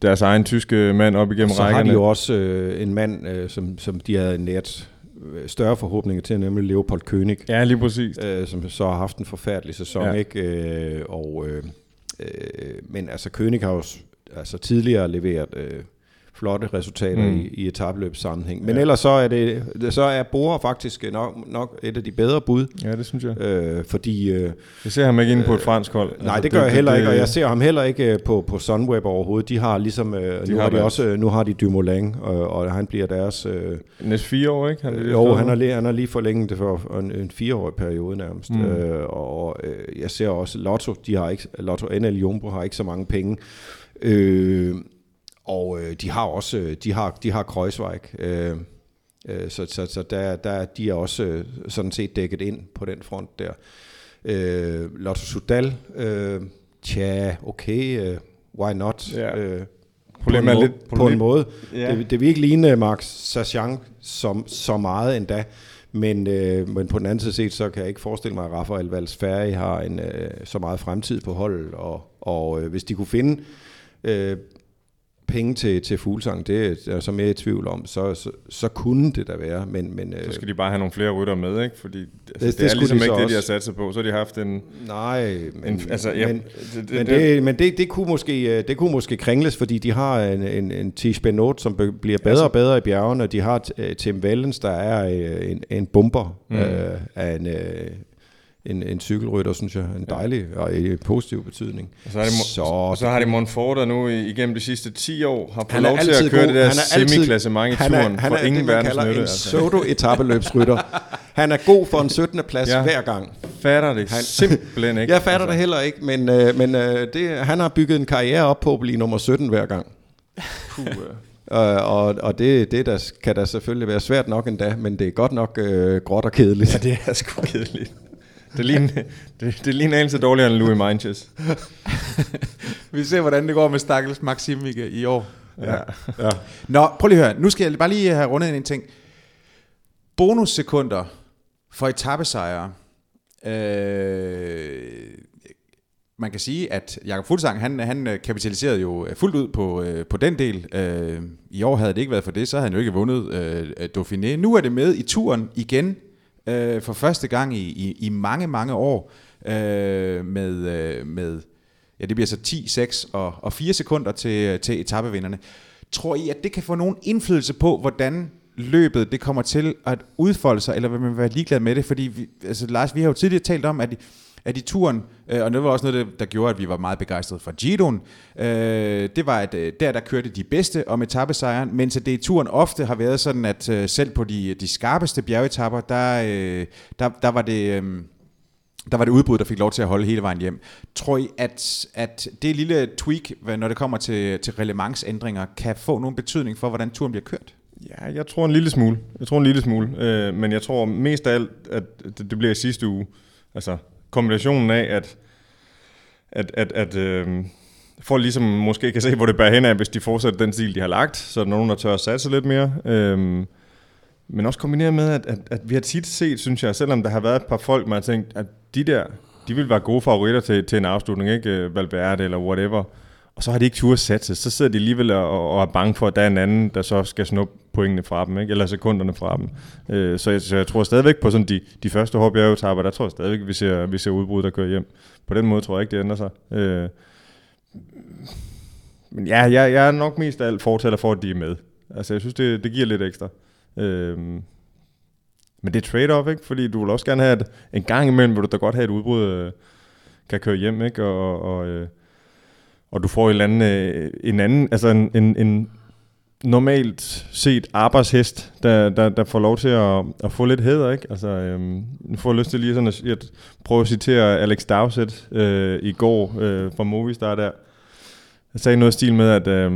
[SPEAKER 3] deres egen tyske mand op igennem
[SPEAKER 2] Så har
[SPEAKER 3] rækkerne.
[SPEAKER 2] de jo også øh, en mand, øh, som, som de havde nært øh, større forhåbninger til, nemlig Leopold König,
[SPEAKER 3] Ja, lige præcis.
[SPEAKER 2] øh, som så har haft en forfærdelig sæson,
[SPEAKER 3] Ja.
[SPEAKER 2] ikke? Øh, og, øh, øh, men altså König har jo altså, tidligere leveret øh, flotte resultater
[SPEAKER 3] Mm.
[SPEAKER 2] i, i etabløbssammenhæng. Men
[SPEAKER 3] Ja.
[SPEAKER 2] ellers så er det så er Bora faktisk nok, nok et af de bedre bud,
[SPEAKER 3] Ja, det synes jeg.
[SPEAKER 2] øh, fordi øh,
[SPEAKER 3] Jeg ser ham ikke inde på et fransk hold.
[SPEAKER 2] Nej, det gør jeg heller ikke, og jeg ser ham heller ikke øh, på, på Sunweb overhovedet. De har ligesom, øh, nu,
[SPEAKER 3] har
[SPEAKER 2] har de også, øh, nu har de Dumoulin, og, og han bliver deres... Øh,
[SPEAKER 3] Næste fire år, ikke? Han,
[SPEAKER 2] øh, jo, han har, lige, han har lige forlænget det for en, en fireårig periode nærmest.
[SPEAKER 3] Mm.
[SPEAKER 2] Øh, og øh, jeg ser også Lotto, de har ikke, Lotto NL Jumbo har ikke så mange penge. Øh, og øh, de har også, øh, de har, de har Kreuzweig, øh, øh, så, så, så der, der, de er også øh, sådan set dækket ind på den front der. Øh, Lotto Sudal, øh, tja, okay, øh, why not?
[SPEAKER 3] Ja.
[SPEAKER 2] Øh,
[SPEAKER 3] Problemet
[SPEAKER 2] på,
[SPEAKER 3] er lidt-
[SPEAKER 2] på
[SPEAKER 3] problem-
[SPEAKER 2] en måde.
[SPEAKER 3] Ja.
[SPEAKER 2] Det, det vil ikke ligne Max Sachan som, så meget endda, men, øh, men på den anden side set, så kan jeg ikke forestille mig, at Rafael Valls Ferri har en, øh, så meget fremtid på holdet, og, og øh, hvis de kunne finde øh, penge til, til fuglsang, det er jeg så mere i tvivl om, så, så, så kunne det da være, men, men øh,
[SPEAKER 3] Så skal de bare have nogle flere rytter med, ikke? Fordi altså, det, det,
[SPEAKER 2] det
[SPEAKER 3] er ligesom
[SPEAKER 2] de
[SPEAKER 3] ikke det, de har
[SPEAKER 2] også.
[SPEAKER 3] sat sig på. Så har de haft en...
[SPEAKER 2] nej, men,
[SPEAKER 3] en altså, ja,
[SPEAKER 2] men,
[SPEAKER 3] det, det,
[SPEAKER 2] men, det, men det, det, kunne måske, øh, det kunne måske kringles, fordi de har en, en, en Tish Benot, som bliver bedre
[SPEAKER 3] Altså-
[SPEAKER 2] og bedre i bjergene, og de har øh, Tim Vellens, der er en, en bomber
[SPEAKER 3] mm.
[SPEAKER 2] øh, af en, øh, en, en cykelrytter, synes jeg. En dejlig og i positiv betydning.
[SPEAKER 3] Og så, er det, så, og så har de Monfort, der nu igennem de sidste 10 år har fået lov til at køre
[SPEAKER 2] god.
[SPEAKER 3] det der
[SPEAKER 2] Han er altid-
[SPEAKER 3] semiklassement i
[SPEAKER 2] han er,
[SPEAKER 3] turen
[SPEAKER 2] han
[SPEAKER 3] for
[SPEAKER 2] er
[SPEAKER 3] ingen
[SPEAKER 2] det,
[SPEAKER 3] verdens
[SPEAKER 2] kalder
[SPEAKER 3] nytte.
[SPEAKER 2] en
[SPEAKER 3] Altså.
[SPEAKER 2] pseudo-etabeløbsrytter. Han er god for en 17. plads
[SPEAKER 3] Ja.
[SPEAKER 2] hver gang.
[SPEAKER 3] Fatter det
[SPEAKER 2] Han-
[SPEAKER 3] simpelthen ikke.
[SPEAKER 2] Jeg fatter det heller ikke, men, øh, men øh, det, han har bygget en karriere op på at blive nummer 17 hver gang.
[SPEAKER 3] Puh, øh.
[SPEAKER 2] Øh, og og det, det der, kan da selvfølgelig være svært nok endda, men det er godt nok øh, gråt og kedeligt.
[SPEAKER 3] Ja, det er sgu kedeligt. Det ligner, det, det ligner altid dårligere end Louis Manches.
[SPEAKER 1] Vi ser, hvordan det går med Stakkels Maxim i, i år.
[SPEAKER 3] Ja.
[SPEAKER 2] ja.
[SPEAKER 1] Nå, prøv lige at høre. Nu skal jeg bare lige have rundet en ting. Bonussekunder for etappesejre. Øh, man kan sige, at Jakob Fuglsang, han, han øh, kapitaliserede jo øh, fuldt ud på, øh, på den del. Øh, I år havde det ikke været for det, så havde han jo ikke vundet øh, Dauphiné. Nu er det med i turen igen, øh, for første gang i, i, i mange, mange år, øh, med, øh, med ja, det bliver så 10, 6 og, og 4 sekunder til, til etappevinderne. Tror I, at det kan få nogen indflydelse på, hvordan løbet det kommer til at udfolde sig, eller vil man være ligeglad med det? Fordi, vi, altså Lars, vi har jo tidligere talt om, at, at i turen, øh, og det var også noget, der, gjorde, at vi var meget begejstrede for Giroen, øh, det var, at øh, der, der kørte de bedste om etappesejren, mens at det i turen ofte har været sådan, at øh, selv på de, de skarpeste bjergetapper, der, øh, der, der var det... Øh, der var det udbud, der fik lov til at holde hele vejen hjem. Tror I, at, at det lille tweak, når det kommer til, til relevantsændringer, kan få nogen betydning for, hvordan turen bliver kørt?
[SPEAKER 3] Ja, jeg tror en lille smule. Jeg tror en lille smule. Øh, men jeg tror mest af alt, at det, det bliver i sidste uge. Altså kombinationen af, at, at, at, at øh, folk ligesom måske kan se, hvor det bærer hen af, hvis de fortsætter den stil, de har lagt, så er der nogen, der tør at satse lidt mere. Øh, men også kombineret med, at, at, at vi har tit set, synes jeg, selvom der har været et par folk, man har tænkt, at de der, de vil være gode favoritter til, til en afslutning, ikke? Valverde eller whatever. Og så har de ikke tur satse. Så sidder de alligevel og, og er bange for, at der er en anden, der så skal snuppe pointene fra dem, ikke? eller sekunderne fra dem. Øh, så, jeg, så jeg tror stadigvæk på sådan de, de første hoppjergetapper, der tror jeg stadigvæk, vi ser, vi ser udbrud, der kører hjem. På den måde tror jeg ikke, det ændrer sig. Øh, men ja, jeg, jeg er nok mest af alt fortæller for, at de er med. Altså, jeg synes, det, det giver lidt ekstra. Øh, men det er trade-off, ikke? Fordi du vil også gerne have, at en gang imellem vil du da godt have et udbrud, øh, kan køre hjem, ikke? Og, og, øh, og du får en, eller anden, øh, en anden, altså en, en, en normalt set arbejdshest, der, der, der får lov til at, at få lidt hæder, ikke? Altså, øhm, nu får jeg lyst til lige sådan at, at prøve at citere Alex Dowsett øh, i går øh, fra Movistar der. Jeg sagde noget stil med, at øh,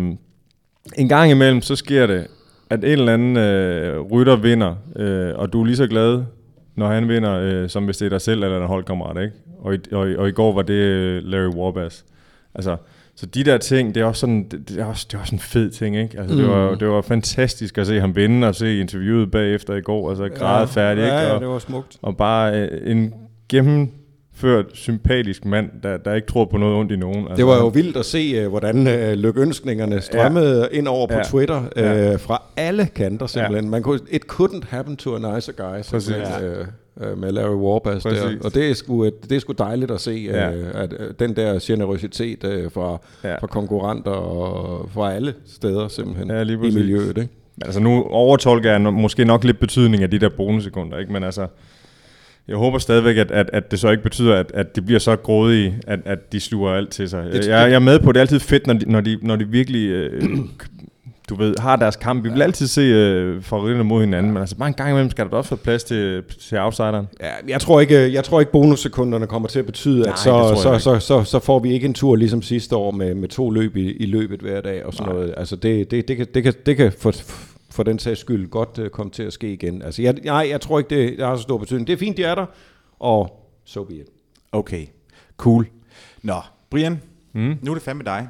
[SPEAKER 3] en gang imellem, så sker det, at en eller anden øh, rytter vinder, øh, og du er lige så glad, når han vinder, øh, som hvis det er dig selv eller en holdkammerat, ikke? Og i, og, og i går var det øh, Larry Warbass. Altså, så de der ting, det er også sådan, det, det er også, det er også en fed ting, ikke? Altså, mm. det, var, det var fantastisk at se ham vinde, og se interviewet bagefter i går, altså græde ja, færdig,
[SPEAKER 2] ikke?
[SPEAKER 3] Ja,
[SPEAKER 2] ja, det var smukt.
[SPEAKER 3] Og bare øh, en gennem ført, sympatisk mand, der, der ikke tror på noget ondt i nogen. Altså,
[SPEAKER 2] det var jo vildt at se, uh, hvordan uh, lykønskningerne strømmede ja. ind over på ja. Twitter uh, ja. fra alle kanter simpelthen. Ja. Man kunne, it couldn't happen to a nicer guy. Præcis. Ja. Uh, med Larry Warbass Præcis. der. Og det er, sgu, det er sgu dejligt at se, ja. uh, at uh, den der generøsitet uh, fra, ja. fra konkurrenter og fra alle steder simpelthen ja, i miljøet. Ikke?
[SPEAKER 3] Altså nu overtolker jeg måske nok lidt betydning af de der bonussekunder, ikke? men altså jeg håber stadigvæk, at, at, at det så ikke betyder, at, at det bliver så grådige, at, at de sluger alt til sig. Jeg, jeg er med på, at det er altid fedt, når de, når de, når de virkelig øh, du ved, har deres kamp. Vi vil altid se øh, favoritterne mod hinanden, men altså bare en gang imellem skal der også være plads til, til outsideren.
[SPEAKER 2] Ja, jeg tror ikke, jeg tror ikke bonussekunderne kommer til at betyde, Nej, at så, så, så, så, så, får vi ikke en tur ligesom sidste år med, med to løb i, i løbet hver dag og sådan Nej. noget. Altså det, det, det, kan, det, kan, det kan få, for den sags skyld godt uh, komme til at ske igen. Altså, jeg, nej, jeg tror ikke, det, det har så stor betydning. Det er fint, de er der, og so be it.
[SPEAKER 1] Okay, cool. Nå, Brian, mm. nu er det fandme dig.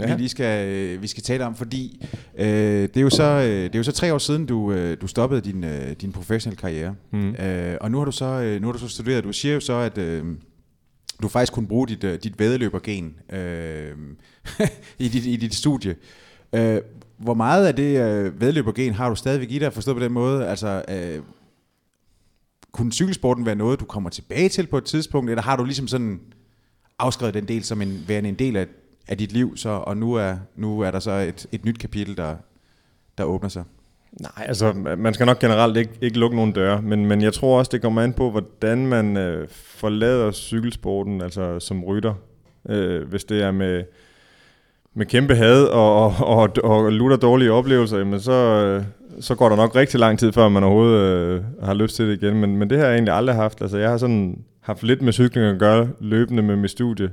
[SPEAKER 1] Ja. Vi, lige skal, øh, vi skal tale om, fordi øh, det, er jo så, øh, det er jo så tre år siden, du, øh, du stoppede din, øh, din professionelle karriere. Mm. Øh, og nu har, du så, øh, nu har du så studeret, du siger jo så, at øh, du faktisk kunne bruge dit, øh, dit vædeløbergen øh, i, dit, i dit studie. Øh, hvor meget af det øh, vedløbergen har du stadigvæk i dig, forstået på den måde? Altså, øh, kunne cykelsporten være noget, du kommer tilbage til på et tidspunkt, eller har du ligesom sådan afskrevet den del som en, værende en del af, af dit liv, så, og nu er, nu er der så et, et nyt kapitel, der, der åbner sig?
[SPEAKER 3] Nej, altså man skal nok generelt ikke, ikke lukke nogen døre, men, men jeg tror også, det kommer an på, hvordan man øh, forlader cykelsporten, altså som rytter. Øh, hvis det er med med kæmpe had og, og, og, og lutter dårlige oplevelser, men så, øh, så går der nok rigtig lang tid, før man overhovedet øh, har lyst til det igen. Men, men det har jeg egentlig aldrig haft. Altså, jeg har sådan haft lidt med cykling at gøre løbende med mit studie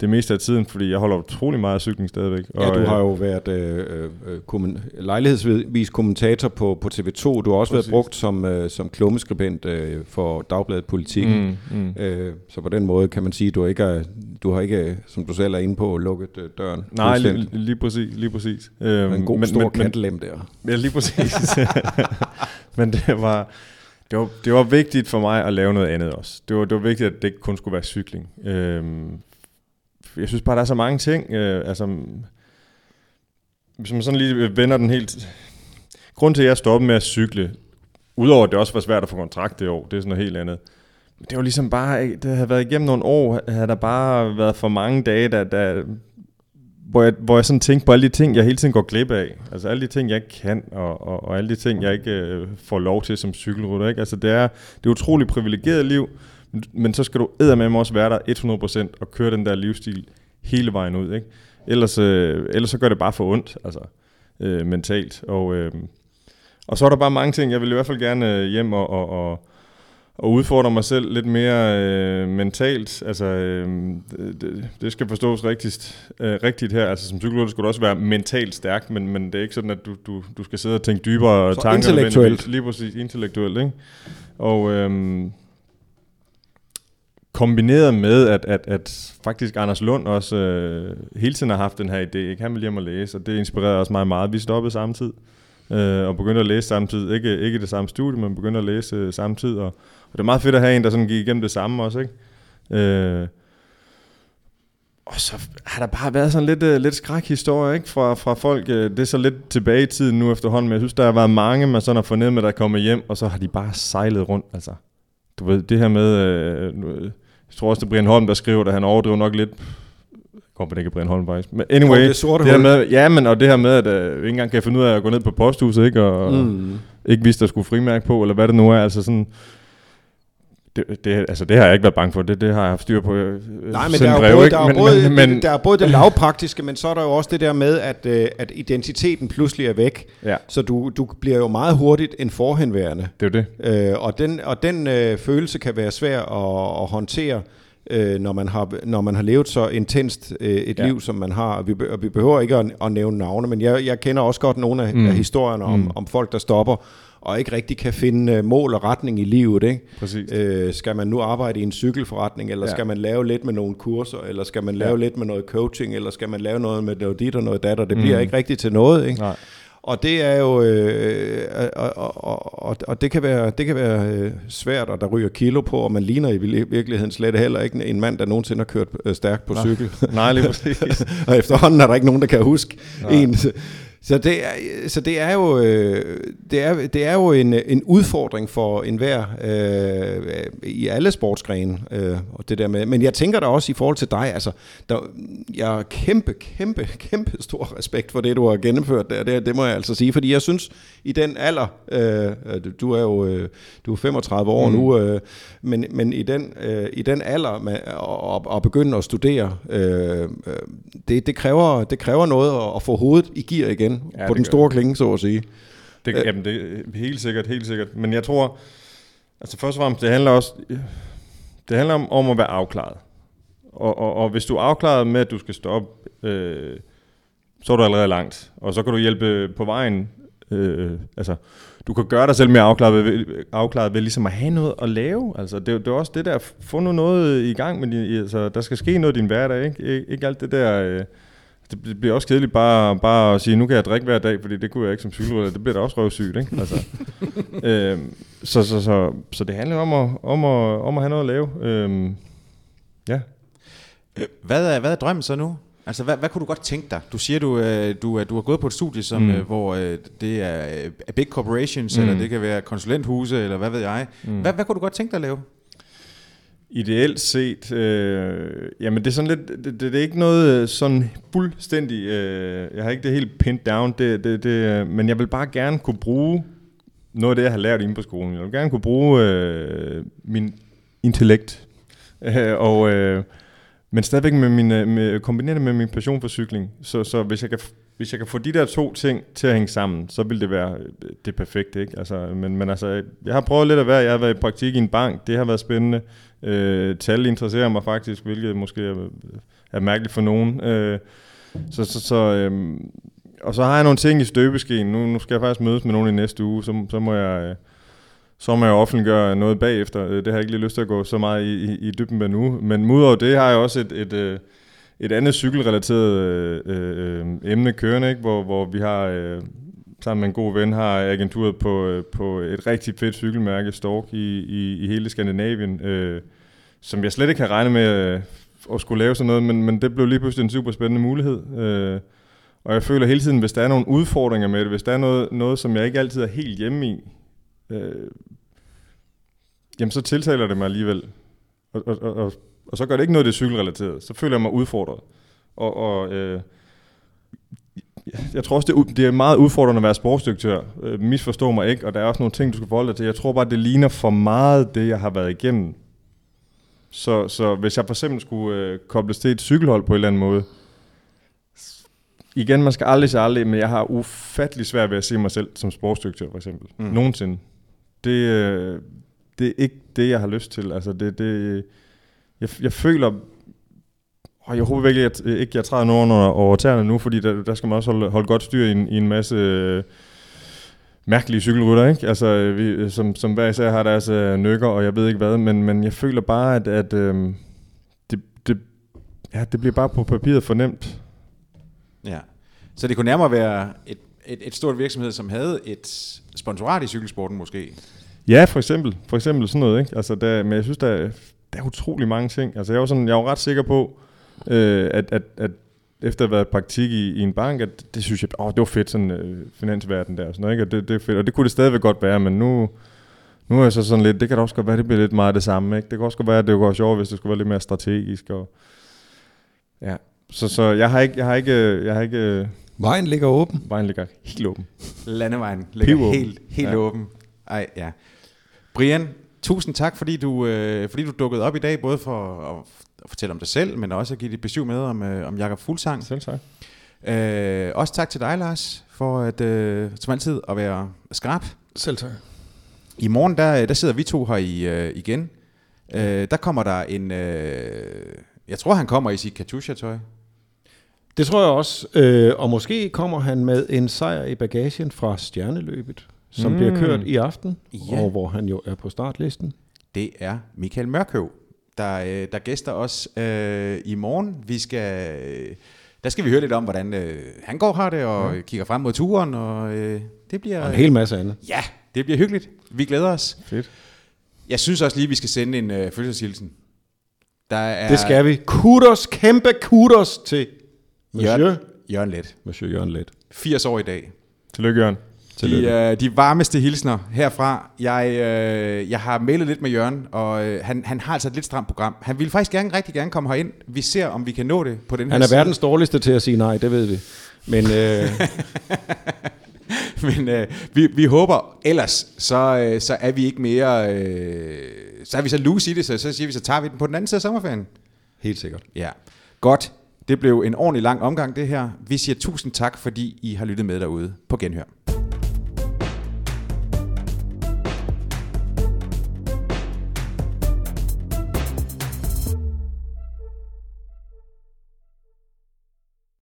[SPEAKER 3] det meste af tiden, fordi jeg holder utrolig meget af cykling stadigvæk.
[SPEAKER 2] Og, ja, du har jo været øh, øh, kommen, lejlighedsvis kommentator på, på TV2. Du har også Præcis. været brugt som, øh, som klummeskribent øh, for Dagbladet Politikken. Mm, mm. Øh, så på den måde kan man sige, at du ikke er, du har ikke, som du selv er inde på, lukket øh, døren.
[SPEAKER 3] Nej, lige, lige præcis. Lige præcis.
[SPEAKER 2] Øhm, en god men, stor kantlem der.
[SPEAKER 3] Ja, lige præcis. men det var... Det var, det var vigtigt for mig at lave noget andet også. Det var, det var vigtigt, at det ikke kun skulle være cykling. Øhm, jeg synes bare, der er så mange ting. Øh, altså, hvis man sådan lige vender den helt... Grunden til, at jeg stoppede med at cykle, udover at det også var svært at få kontrakt det år, det er sådan noget helt andet. Det var ligesom bare, det havde været igennem nogle år, havde der bare været for mange dage, der, der, hvor, jeg, hvor jeg sådan tænkte på alle de ting, jeg hele tiden går glip af. Altså alle de ting, jeg ikke kan, og, og, og alle de ting, jeg ikke øh, får lov til som cykelrytter. Ikke? Altså det er, det er utroligt privilegeret liv, men så skal du med også være der 100% og køre den der livsstil hele vejen ud. Ikke? Ellers, øh, ellers så gør det bare for ondt, altså øh, mentalt. Og, øh, og så er der bare mange ting, jeg vil i hvert fald gerne øh, hjem og, og, og, og udfordre mig selv lidt mere øh, mentalt. Altså, øh, det, det skal forstås rigtigt, øh, rigtigt her. Altså, som psykolog skal du også være mentalt stærk, men, men det er ikke sådan, at du, du, du skal sidde og tænke dybere
[SPEAKER 2] Så
[SPEAKER 3] tanker.
[SPEAKER 2] intellektuelt.
[SPEAKER 3] Lige præcis, intellektuelt, ikke? Og øh, kombineret med, at, at, at faktisk Anders Lund også øh, hele tiden har haft den her idé. Ikke? Han vil hjem og læse, og det inspirerede også mig meget. Vi stoppede samtidig øh, og begyndte at læse samtidig. Ikke, ikke det samme studie, men begyndte at læse øh, samtidig. Og, og det er meget fedt at have en, der sådan gik igennem det samme også. Ikke? Øh, og så har der bare været sådan lidt, øh, lidt skrækhistorie ikke? Fra, fra folk. Øh, det er så lidt tilbage i tiden nu efterhånden, men jeg synes, der har været mange, man sådan har fundet med, der er kommet hjem, og så har de bare sejlet rundt. Altså, du ved, det her med, Øh, øh jeg tror også, det er Brian Holm, der skriver det, han overdriver nok lidt. Det ikke Brian Holm faktisk. Men anyway,
[SPEAKER 2] det sorte
[SPEAKER 3] det her med, ja, men og det her med, at uh, ikke engang kan finde ud af at gå ned på posthuset, ikke? Og,
[SPEAKER 2] Mm.
[SPEAKER 3] ikke vidste, der skulle frimærke på, eller hvad det nu er. Altså sådan, det, det, altså det har jeg ikke været bange for, det, det har jeg haft styr på. øh,
[SPEAKER 2] Nej, men der er, både, der, er
[SPEAKER 3] men,
[SPEAKER 2] både,
[SPEAKER 3] men, men,
[SPEAKER 2] der er både det lavpraktiske, men så er der jo også det der med, at, øh, at identiteten pludselig er væk.
[SPEAKER 3] ja,
[SPEAKER 2] Så du, du bliver jo meget hurtigt en forhenværende.
[SPEAKER 3] det er jo det.
[SPEAKER 2] Øh, og den, og den øh, følelse kan være svær at, at håndtere, øh, når, man har, når man har levet så intenst øh, et
[SPEAKER 3] Ja.
[SPEAKER 2] liv, som man har. Og vi, og vi behøver ikke at, at nævne navne, men jeg, jeg kender også godt nogle af,
[SPEAKER 3] Mm.
[SPEAKER 2] af historierne om,
[SPEAKER 3] Mm.
[SPEAKER 2] om folk, der stopper og ikke rigtig kan finde øh, mål og retning i livet. Ikke?
[SPEAKER 3] Præcis.
[SPEAKER 2] Øh, skal man nu arbejde i en cykelforretning, eller
[SPEAKER 3] Ja.
[SPEAKER 2] skal man lave lidt med nogle kurser, eller skal man lave
[SPEAKER 3] Ja.
[SPEAKER 2] lidt med noget coaching, eller skal man lave noget med noget dit og noget dat, og det
[SPEAKER 3] Mm.
[SPEAKER 2] bliver ikke rigtigt til noget. Ikke?
[SPEAKER 3] Nej.
[SPEAKER 2] Og det er jo, øh, og, og, og, og, og det kan være, det kan være øh, svært, og der ryger kilo på, og man ligner i vir- virkeligheden slet heller ikke en mand, der nogensinde har kørt øh, stærkt på
[SPEAKER 3] Nej.
[SPEAKER 2] cykel.
[SPEAKER 3] Nej, lige præcis.
[SPEAKER 2] og efterhånden er der ikke nogen, der kan huske
[SPEAKER 3] Nej.
[SPEAKER 2] en. Så det er, så det er jo, øh, det er, det er jo en, en udfordring for enhver øh, i alle sportsgrene. Øh, og det der med. Men jeg tænker da også i forhold til dig, altså, der, jeg har kæmpe, kæmpe, kæmpe stor respekt for det, du har gennemført der. Det, det må jeg altså sige, fordi jeg synes, i den alder, øh, du er jo øh, du er 35 år
[SPEAKER 3] Mm.
[SPEAKER 2] nu, øh, men, men i, den, øh, i den alder med, at, at begynde at studere, øh, øh, det, det, kræver, det kræver noget at, at få hovedet i gear igen,
[SPEAKER 3] Ja,
[SPEAKER 2] ja, på den store klinge, så at sige.
[SPEAKER 3] Det,
[SPEAKER 2] Øh.
[SPEAKER 3] jamen, det er helt sikkert, helt sikkert. Men jeg tror, altså først og fremmest, det handler også, det handler om, om at være afklaret. Og, og, og hvis du er afklaret med, at du skal stoppe, øh, så er du allerede langt. Og så kan du hjælpe på vejen. Øh, altså, du kan gøre dig selv mere afklaret ved, afklaret ved ligesom at have noget at lave. Altså, det, det er også det der, få nu noget i gang med din, altså, der skal ske noget i din hverdag, ikke? Ik- ikke alt det der... Øh, det bliver også kedeligt bare, bare at sige, nu kan jeg drikke hver dag, fordi det kunne jeg ikke som cykelrytter. Det bliver da også røvsygt, ikke? Altså, øhm, så, så, så, så det handler om at, om at, om at have noget at lave. Øhm, ja.
[SPEAKER 1] Hvad er, hvad er drømmen så nu? Altså, hvad, hvad kunne du godt tænke dig? Du siger, du, øh, du, er- du har gået på et studie, som,
[SPEAKER 3] Mm.
[SPEAKER 1] øh, hvor øh, det er øh, big corporations,
[SPEAKER 3] Mm.
[SPEAKER 1] eller det kan være konsulenthuse, eller hvad ved jeg.
[SPEAKER 3] Mm.
[SPEAKER 1] Hvad, hvad kunne du godt tænke dig at lave?
[SPEAKER 3] Ideelt set, øh, jamen det er sådan lidt, det, det, det er ikke noget øh, sådan fuldstændig, øh, jeg har ikke det helt pinned down, det, det, det, øh, men jeg vil bare gerne kunne bruge noget af det, jeg har lært inde på skolen. Jeg vil gerne kunne bruge øh, min intellekt, øh, og, øh, men stadigvæk med min, øh, med, kombinere det med min passion for cykling. Så, så hvis, jeg kan, hvis jeg kan få de der to ting til at hænge sammen, så vil det være det perfekte. Ikke? Altså, men, men altså, jeg har prøvet lidt at være, jeg har været i praktik i en bank, det har været spændende. Øh, tal interesserer mig faktisk, hvilket måske er, er mærkeligt for nogen. Øh, så, så, så, øh, og så har jeg nogle ting i støbeskeen. Nu, nu skal jeg faktisk mødes med nogen i næste uge, så, så må jeg... Øh, så må jeg offentliggøre noget bagefter. Øh, det har jeg ikke lige lyst til at gå så meget i, i, i dybden med nu. Men udover det har jeg også et, et, øh, et andet cykelrelateret øh, øh, øh, emne kørende, ikke? Hvor, hvor vi har, øh, sammen med en god ven, har agenturet på, øh, på et rigtig fedt cykelmærke, Stork, i, i, i hele Skandinavien, øh, som jeg slet ikke kan regnet med øh, at skulle lave sådan noget, men, men det blev lige pludselig en super spændende mulighed. Øh, og jeg føler hele tiden, hvis der er nogle udfordringer med det, hvis der er noget, noget som jeg ikke altid er helt hjemme i, øh, jamen så tiltaler det mig alligevel. Og, og, og, og, og så gør det ikke noget, det er cykelrelateret. Så føler jeg mig udfordret. Og, og øh, jeg tror også, det er, det er meget udfordrende at være sportsdirektør. Øh, misforstå mig ikke, og der er også nogle ting, du skal forholde dig til. Jeg tror bare, det ligner for meget det, jeg har været igennem. Så, så hvis jeg for eksempel skulle øh, kobles til et cykelhold på en eller anden måde, igen, man skal aldrig sige aldrig, men jeg har ufattelig svært ved at se mig selv som sportsdirektør, for eksempel. Mm. Nogensinde. Det, øh, det er ikke det, jeg har lyst til. Altså, det, det, jeg, jeg føler, og jeg håber virkelig at, ikke, jeg træder nogen over, over tæerne nu, fordi der, der skal man også holde, holde godt styr i en, i en masse øh, mærkelige cykelrytter, ikke? Altså, vi, som, som hver især har deres øh, nykker, og jeg ved ikke hvad, men, men jeg føler bare, at, at øh, det, det, ja, det bliver bare på papiret for nemt.
[SPEAKER 1] Ja. Så det kunne nærmere være et, et, et stort virksomhed, som havde et sponsorat i cykelsporten måske.
[SPEAKER 3] Ja, for eksempel. For eksempel sådan noget, ikke? Altså, der, men jeg synes, der, der er utrolig mange ting. Altså, jeg var, sådan, jeg var ret sikker på, øh, at, at, at efter at have været i praktik i, i en bank, at det synes jeg, åh, det var fedt, sådan øh, finansverden der, og sådan noget, ikke? Og det, det er fedt, og det kunne det stadigvæk godt være, men nu, nu er jeg så sådan lidt, det kan da også godt være, det bliver lidt meget det samme, ikke? Det kan også godt være, at det går sjovt, hvis det skulle være lidt mere strategisk, og ja. Så, så jeg har ikke, jeg har ikke, jeg har ikke,
[SPEAKER 2] Vejen ligger åben.
[SPEAKER 3] vejen ligger helt åben.
[SPEAKER 1] Landevejen ligger
[SPEAKER 3] Pivåben.
[SPEAKER 1] helt, helt
[SPEAKER 3] Ja.
[SPEAKER 1] åben. Ej, ja. Brian, tusind tak, fordi du, øh, fordi du dukkede op i dag, både for at fortælle om dig selv, men også at give dit besøg med om, øh, om Jakob Fuglsang.
[SPEAKER 3] Selv tak.
[SPEAKER 1] Øh, også tak til dig, Lars, for at, øh, som altid at være skarp.
[SPEAKER 2] Selv tak.
[SPEAKER 1] I morgen, der, der sidder vi to her i, øh, igen. Øh, der kommer der en... Øh, jeg tror, han kommer i sit Katusha-tøj.
[SPEAKER 2] Det tror jeg også. Øh, og måske kommer han med en sejr i bagagen fra Stjerneløbet, som mm. bliver kørt i aften,
[SPEAKER 1] Ja.
[SPEAKER 2] og hvor han jo er på startlisten.
[SPEAKER 1] Det er Michael Mørkøv, der, øh, der gæster os øh, i morgen. Vi skal, øh, der skal vi høre lidt om, hvordan øh, han går har det, og ja. kigger frem mod turen, og øh, det bliver...
[SPEAKER 2] Og en hel masse andet.
[SPEAKER 1] Ja, det bliver hyggeligt. Vi glæder os.
[SPEAKER 3] Fedt.
[SPEAKER 1] Jeg synes også lige, vi skal sende en øh, fødselshilsen. Der er
[SPEAKER 2] Det skal vi. Kudos, kæmpe kudos til Monsieur,
[SPEAKER 1] Jørgen, Jørgen Let.
[SPEAKER 2] Monsieur Jørgen Let.
[SPEAKER 1] 80 år i dag.
[SPEAKER 3] Tillykke, Jørgen.
[SPEAKER 1] De, øh, de varmeste hilsner herfra. Jeg, øh, jeg har mailet lidt med Jørgen, og øh, han, han har altså et lidt stramt program. Han ville faktisk gerne, rigtig gerne komme herind. Vi ser, om vi kan nå det på den her
[SPEAKER 2] Han er
[SPEAKER 1] side.
[SPEAKER 2] verdens dårligste til at sige nej, det ved vi. Men øh,
[SPEAKER 1] Men øh, vi, vi håber, ellers så, øh, så er vi ikke mere... Øh, så er vi så loose i det, så, så siger vi, så tager vi den på den anden side af sommerferien.
[SPEAKER 2] helt sikkert.
[SPEAKER 1] Ja, godt. Det blev en ordentlig lang omgang, det her. Vi siger tusind tak, fordi I har lyttet med derude på Genhør.